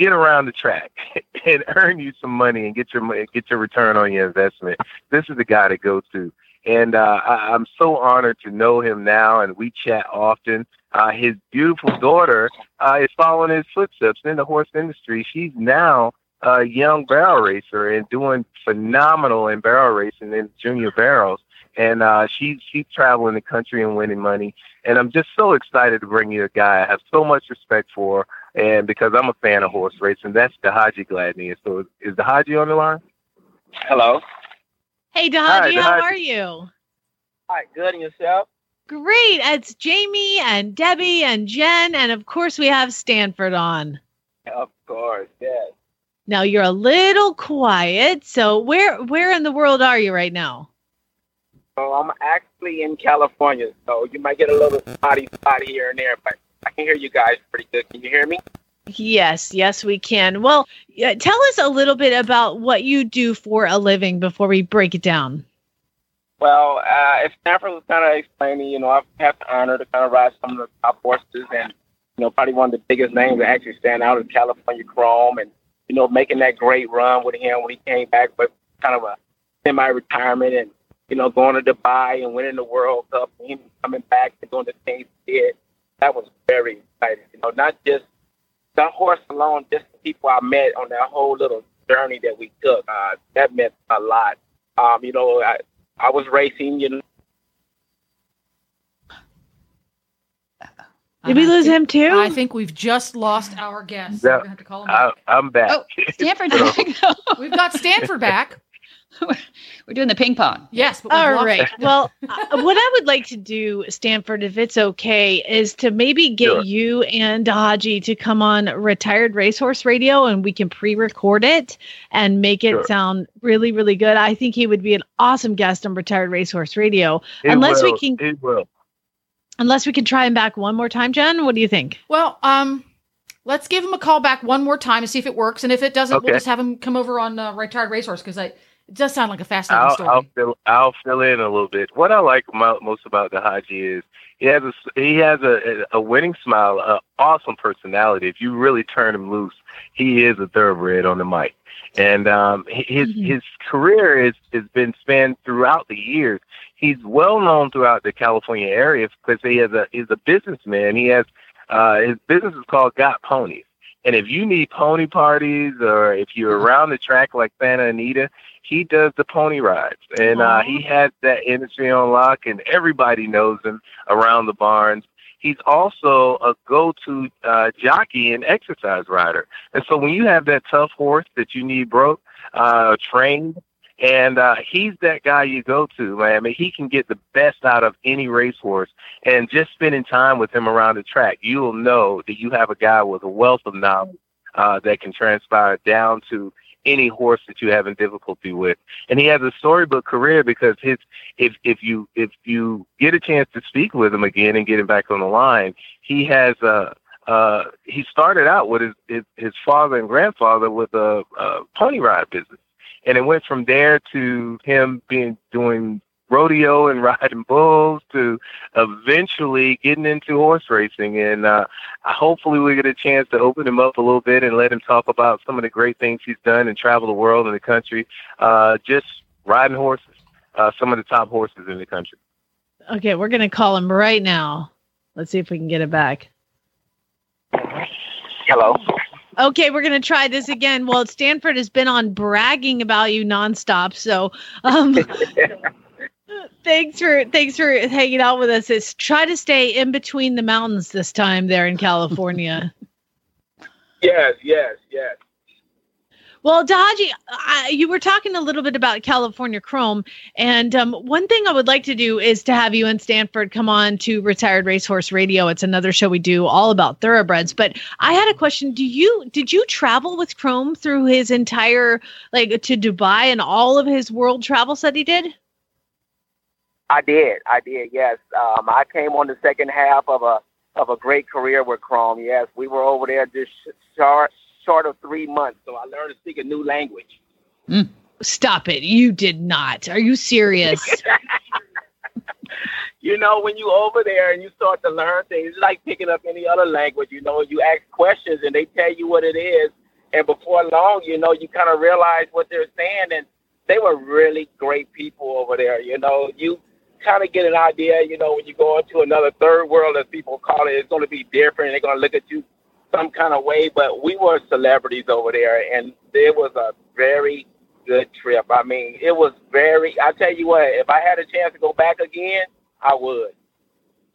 Speaker 7: get around the track and earn you some money and get your get your return on your investment. This is the guy to go to. And uh, I, I'm so honored to know him now, and we chat often. Uh, his beautiful daughter uh, is following his footsteps in the horse industry. She's now a young barrel racer and doing phenomenal in barrel racing in junior barrels. And uh, she's she's traveling the country and winning money. And I'm just so excited to bring you a guy I have so much respect for, and because I'm a fan of horse racing, that's Dihigi Gladney. So is Dihigi on the line?
Speaker 8: Hello.
Speaker 2: Hey,
Speaker 7: Hi,
Speaker 2: Dihigi, how
Speaker 7: Dihigi.
Speaker 2: are you?
Speaker 8: Hi, good and yourself?
Speaker 2: Great. It's Jamie and Debbie and Jen, and of course we have Stanford on.
Speaker 8: Of course, yes.
Speaker 2: Now you're a little quiet, so where where in the world are you right now?
Speaker 8: Oh, I'm actually in California, so you might get a little spotty spot here and there, but I can hear you guys pretty good. Can you hear me?
Speaker 2: Yes, yes, we can. Well, yeah, tell us a little bit about what you do for a living before we break it down.
Speaker 8: Well, uh, if Stanford was kind of explaining, you know, I've had the honor to kind of ride some of the top horses, and you know, probably one of the biggest names that actually stand out is California Chrome, and you know, making that great run with him when he came back, but kind of a semi-retirement, and you know, going to Dubai and winning the World Cup, and him coming back and doing the things he did. That was very exciting. You know, not just that horse alone, just the people I met on that whole little journey that we took. Uh, that meant a lot. Um, you know, I, I was racing, you know.
Speaker 2: Did we lose him too?
Speaker 4: I think we've just lost our guest.
Speaker 7: Yeah.
Speaker 4: We're have to call him
Speaker 7: I,
Speaker 4: back.
Speaker 7: I'm back.
Speaker 1: Oh, Stanford.
Speaker 4: We've got Stanford back.
Speaker 1: We're doing the ping pong.
Speaker 4: Yes, but we've
Speaker 2: All
Speaker 4: lost
Speaker 2: right.
Speaker 4: him.
Speaker 2: Well, uh, what I would like to do, Stanford, if it's okay, is to maybe get
Speaker 7: Sure.
Speaker 2: you and Haji to come on Retired Racehorse Radio and we can pre record it and make it
Speaker 7: Sure.
Speaker 2: sound really, really good. I think he would be an awesome guest on Retired Racehorse Radio.
Speaker 7: It
Speaker 2: unless we can
Speaker 7: It will.
Speaker 2: unless we can try him back one more time, Jen. What do you think?
Speaker 4: Well, um, let's give him a call back one more time and see if it works. And if it doesn't, we'll just have him come over on uh, Retired Racehorse because I it does sound like a fascinating
Speaker 7: I'll,
Speaker 4: story.
Speaker 7: I'll fill I'll fill in a little bit. What I like most about Dihigi is he has a he has a a winning smile, a awesome personality. If you really turn him loose, he is a thoroughbred on the mic. And um, hi- his
Speaker 2: Mhm.
Speaker 7: his career is has been spanned throughout the years. He's well known throughout the California area because he has a he's a businessman. He has uh, his business is called Got Ponies. And if you need pony parties or if you're around the track like Santa Anita, he does the pony rides. And uh, he has that industry on lock, and everybody knows him around the barns. He's also a go-to uh, jockey and exercise rider. And so when you have that tough horse that you need broke, uh, trained, and uh, he's that guy you go to, man. I mean, he can get the best out of any racehorse. And just spending time with him around the track, you'll know that you have a guy with a wealth of knowledge uh, that can transpire down to any horse that you're having difficulty with. And he has a storybook career because his if if you if you get a chance to speak with him again and get him back on the line, he has a uh, he started out with his, his his father and grandfather with a, a pony ride business, and it went from there to him being doing rodeo and riding bulls to eventually getting into horse racing. And uh, hopefully we get a chance to open him up a little bit and let him talk about some of the great things he's done and travel the world and the country, uh, just riding horses. Uh, some of the top horses in the country.
Speaker 2: Okay, we're gonna call him right now. Let's see if we can get it back.
Speaker 8: Hello.
Speaker 2: Okay, we're gonna try this again. Well, Stanford has been on bragging about you nonstop, so um, thanks for thanks for hanging out with us. Is try to stay in between the mountains this time there in California.
Speaker 8: Yes, yes, yes.
Speaker 2: well, Dihigi, I, you were talking a little bit about California Chrome, and um, one thing I would like to do is to have you and Stanford come on to Retired Racehorse Radio. It's another show we do all about thoroughbreds. But I had a question: Do you did you travel with Chrome through his entire like to Dubai and all of his world travels that he did?
Speaker 8: I did. I did. Yes. Um, I came on the second half of a of a great career with Chrome. Yes, we were over there just short short of three months, so I learned to speak a new language.
Speaker 2: Mm. Stop it! You did not. Are you serious?
Speaker 8: you know, when you over there and you start to learn things, it's like picking up any other language. You know, you ask questions and they tell you what it is, and before long, you know, you kind of realize what they're saying, and they were really great people over there. You know, you kind of get an idea. You know, when you go into another third world, as people call it, it's going to be different. They're going to look at you some kind of way. But we were celebrities over there, and it was a very good trip. I mean, it was very. I tell you what, if I had a chance to go back again, I would.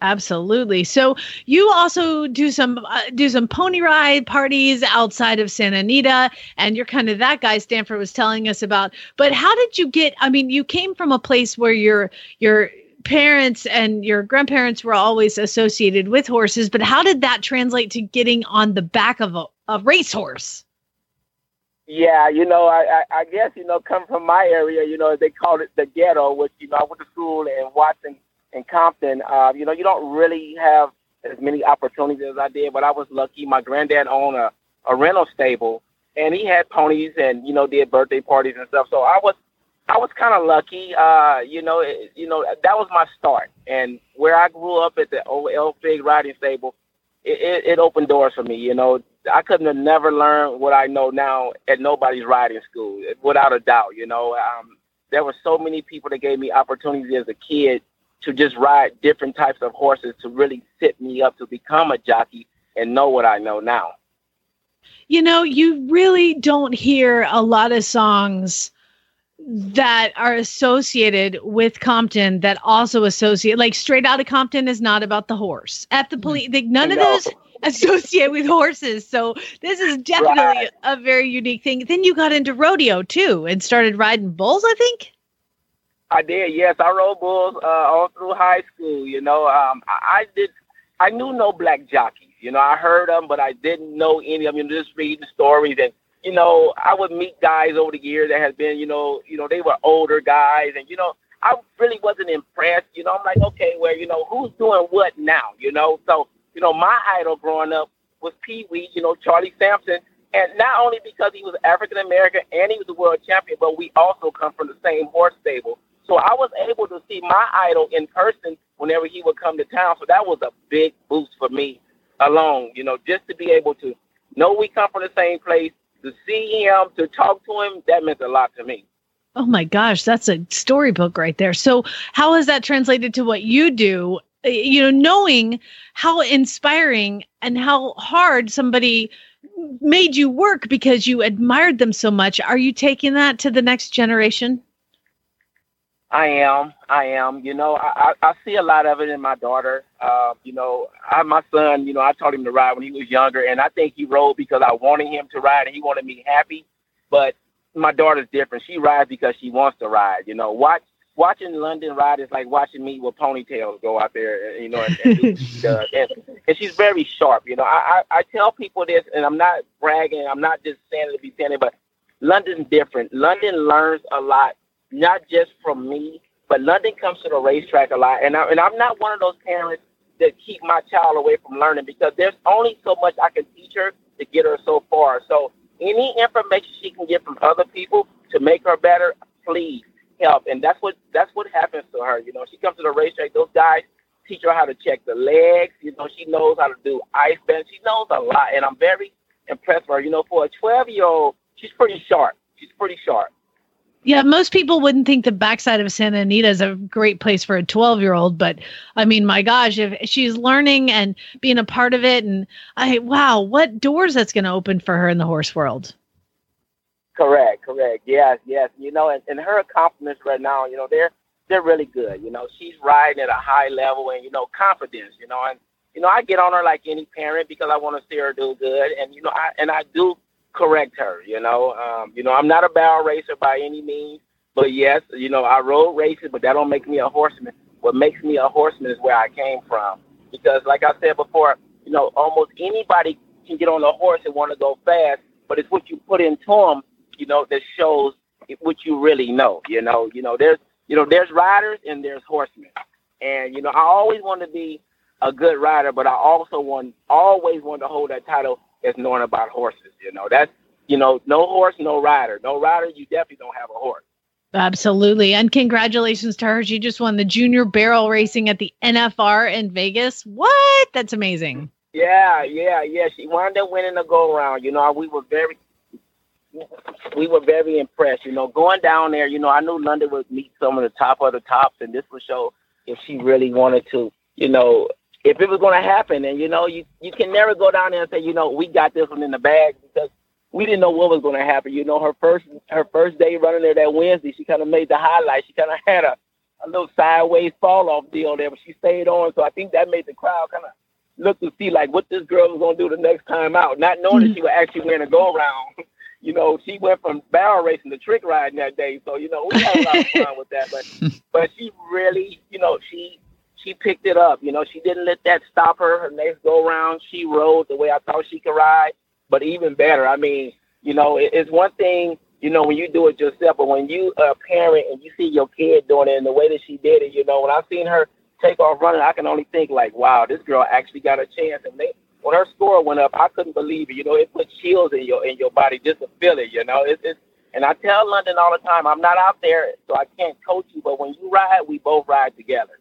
Speaker 2: Absolutely. So you also do some uh, do some pony ride parties outside of Santa Anita, and you're kind of that guy Stanford was telling us about. But how did you get? I mean, you came from a place where your your parents and your grandparents were always associated with horses, but how did that translate to getting on the back of a, a racehorse?
Speaker 8: Yeah, you know, I, I, guess you know, come from my area, you know, they called it the ghetto, which you know, I went to school in Watson in Compton, uh, you know, you don't really have as many opportunities as I did, but I was lucky. My granddad owned a, a rental stable, and he had ponies and you know did birthday parties and stuff. So I was I was kind of lucky. Uh, you know, it, you know that was my start, and where I grew up at the old El Fig riding stable, it, it, it opened doors for me. You know, I couldn't have never learned what I know now at nobody's riding school, without a doubt. You know, um, there were so many people that gave me opportunities as a kid to just ride different types of horses to really set me up to become a jockey and know what I know now.
Speaker 2: You know, you really don't hear a lot of songs that are associated with Compton that also associate like straight out of Compton is not about the horse. At the police, none of those associate with horses. So this is definitely right. a very unique thing. Then you got into rodeo too and started riding bulls, I think.
Speaker 8: I did, yes. I rode bulls uh, all through high school. You know, um, I, I did. I knew no black jockeys. You know, I heard them, but I didn't know any of them. Just reading stories, and you know, I would meet guys over the years that had been, you know, you know, they were older guys, and you know, I really wasn't impressed. You know, I'm like, okay, well, you know, who's doing what now? You know, so you know, my idol growing up was Pee Wee. You know, Charlie Sampson. And not only because he was African American and he was a world champion, but we also come from the same horse stable. So I was able to see my idol in person whenever he would come to town. So that was a big boost for me alone, you know, just to be able to know we come from the same place, to see him, to talk to him, that meant a lot to me.
Speaker 2: Oh my gosh, that's a storybook right there. So, how has that translated to what you do? Uh, you know, knowing how inspiring and how hard somebody made you work because you admired them so much. Are you taking that to the next generation?
Speaker 8: I am. I am. You know, I, I see a lot of it in my daughter. Uh, you know, I my son. You know, I taught him to ride when he was younger, and I think he rode because I wanted him to ride, and he wanted me happy. But my daughter's different. She rides because she wants to ride. You know, watch watching London ride is like watching me with ponytails go out there. You know, and, and, she does. and, and she's very sharp. You know, I, I I tell people this, and I'm not bragging. I'm not just saying it to be saying it, but London's different. London learns a lot not just from me, but London comes to the racetrack a lot, and I, and I'm not one of those parents that keep my child away from learning because there's only so much I can teach her to get her so far. So any information she can get from other people to make her better, please help. And that's what that's what happens to her. You know, she comes to the racetrack. Those guys teach her how to check the legs. You know, she knows how to do ice bend. She knows a lot, and I'm very impressed with her. You know, for a 12 year old, she's pretty sharp. She's pretty sharp.
Speaker 2: Yeah, most people wouldn't think the backside of Santa Anita is a great place for a 12 year old, but I mean, my gosh, if she's learning and being a part of it, and I, wow, what doors that's going to open for her in the horse world.
Speaker 8: Correct, correct. Yes, yes. You know, and, and her accomplishments right now, you know, they're they're really good. You know, she's riding at a high level and you know, confidence. You know, and you know, I get on her like any parent because I want to see her do good, and you know, I and I do correct her. You know, um, you know, I'm not a barrel racer by any means, but yes, you know, I rode races, but that don't make me a horseman. What makes me a horseman is where I came from, because like I said before, you know, almost anybody can get on a horse and want to go fast, but it's what you put into them, you know, that shows what you really know. You know, you know, there's, you know, there's riders and there's horsemen, and you know, I always want to be a, good rider, but I also want always wanted to hold that title as knowing about horses. You know, that's you know, no horse, no rider. No rider, you definitely don't have a horse.
Speaker 2: Absolutely. And congratulations to her. She just won the junior barrel racing at the NFR in Vegas. What? That's amazing.
Speaker 8: Yeah, yeah, yeah. She wound up winning the go around. You know, we were very we were very impressed. You know, going down there, you know, I knew London would meet some of the top of the tops and this would show if she really wanted to, you know, if it was gonna happen and you know, you you can never go down there and say, you know, we got this one in the bag because we didn't know what was going to happen. You know, her first her first day running there that Wednesday, she kind of made the highlight. She kind of had a, a little sideways fall off deal there, but she stayed on. So I think that made the crowd kind of look to see like what this girl was going to do the next time out, not knowing mm-hmm. that she would actually win a go around. you know, she went from barrel racing to trick riding that day. So you know, we had a lot of fun with that. But but she really, you know, she she picked it up. You know, she didn't let that stop her. Her next go around, she rode the way I thought she could ride but even better, I mean, you know, it, it's one thing, you know, when you do it yourself, but when you are a parent and you see your kid doing it and the way that she did it, you know, when I've seen her take off running, I can only think like, wow, this girl actually got a chance. And they, when her score went up, I couldn't believe it. You know, it put chills in your in your body just to feel it. You know, it's it's. And I tell London all the time, I'm not out there, so I can't coach you. But when you ride, we both ride together.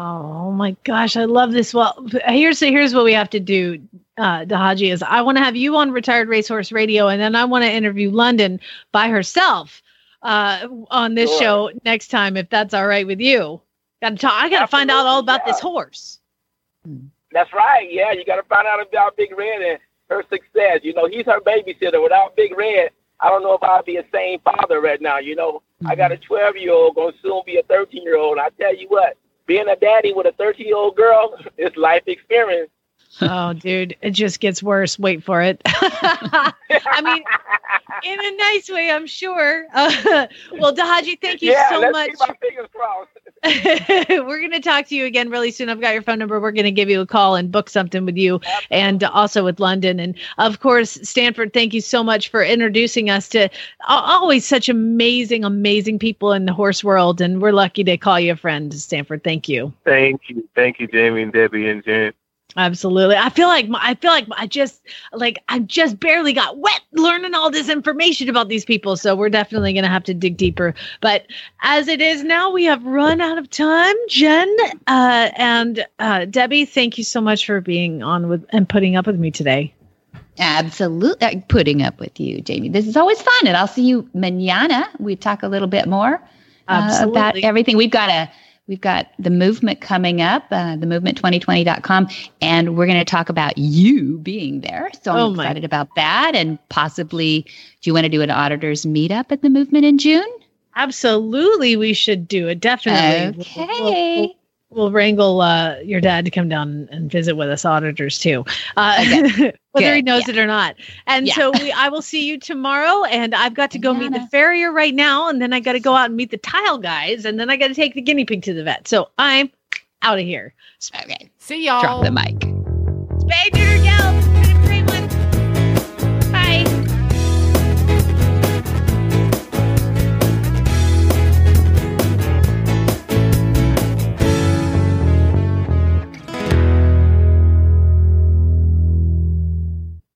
Speaker 2: Oh my gosh, I love this. Well, here's here's what we have to do, uh, Dihigi. Is I want to have you on Retired Racehorse Radio, and then I want to interview London by herself uh, on this sure. show next time, if that's all right with you. Got to talk. I got to find out all about yeah. this horse.
Speaker 8: That's right. Yeah, you got to find out about Big Red and her success. You know, he's her babysitter. Without Big Red, I don't know if I'd be a sane father right now. You know, mm-hmm. I got a 12 year old, gonna soon be a 13 year old. I tell you what being a daddy with a 13 year old girl is life experience.
Speaker 2: Oh, dude, it just gets worse. Wait for it. I mean, in a nice way, I'm sure. Uh, well, Dihigi, thank you
Speaker 8: yeah,
Speaker 2: so
Speaker 8: let's
Speaker 2: much.
Speaker 8: Keep my fingers crossed.
Speaker 2: We're going to talk to you again really soon. I've got your phone number. We're going to give you a call and book something with you Absolutely. and also with London. And of course, Stanford, thank you so much for introducing us to always such amazing, amazing people in the horse world. And we're lucky to call you a friend, Stanford. Thank you.
Speaker 7: Thank you. Thank you, Jamie and Debbie and Jen.
Speaker 2: Absolutely. I feel like I feel like I just like I just barely got wet learning all this information about these people. So we're definitely going to have to dig deeper. But as it is now, we have run out of time. Jen uh, and uh, Debbie, thank you so much for being on with and putting up with me today.
Speaker 1: Absolutely, uh, putting up with you, Jamie. This is always fun, and I'll see you manana. We talk a little bit more uh, about everything. We've got a We've got the movement coming up, uh, the movement2020.com, and we're going to talk about you being there. So I'm oh excited about that. And possibly, do you want to do an auditors meetup at the movement in June?
Speaker 2: Absolutely, we should do it. Definitely.
Speaker 1: Okay. We'll, we'll,
Speaker 2: we'll wrangle uh, your dad to come down and visit with us auditors too, uh, okay. whether he knows yeah. it or not. And yeah. so we, I will see you tomorrow. And I've got to go meet the farrier right now, and then I got to go out and meet the tile guys, and then I got to take the guinea pig to the vet. So I'm out of here.
Speaker 4: Okay, see y'all.
Speaker 1: Drop the mic.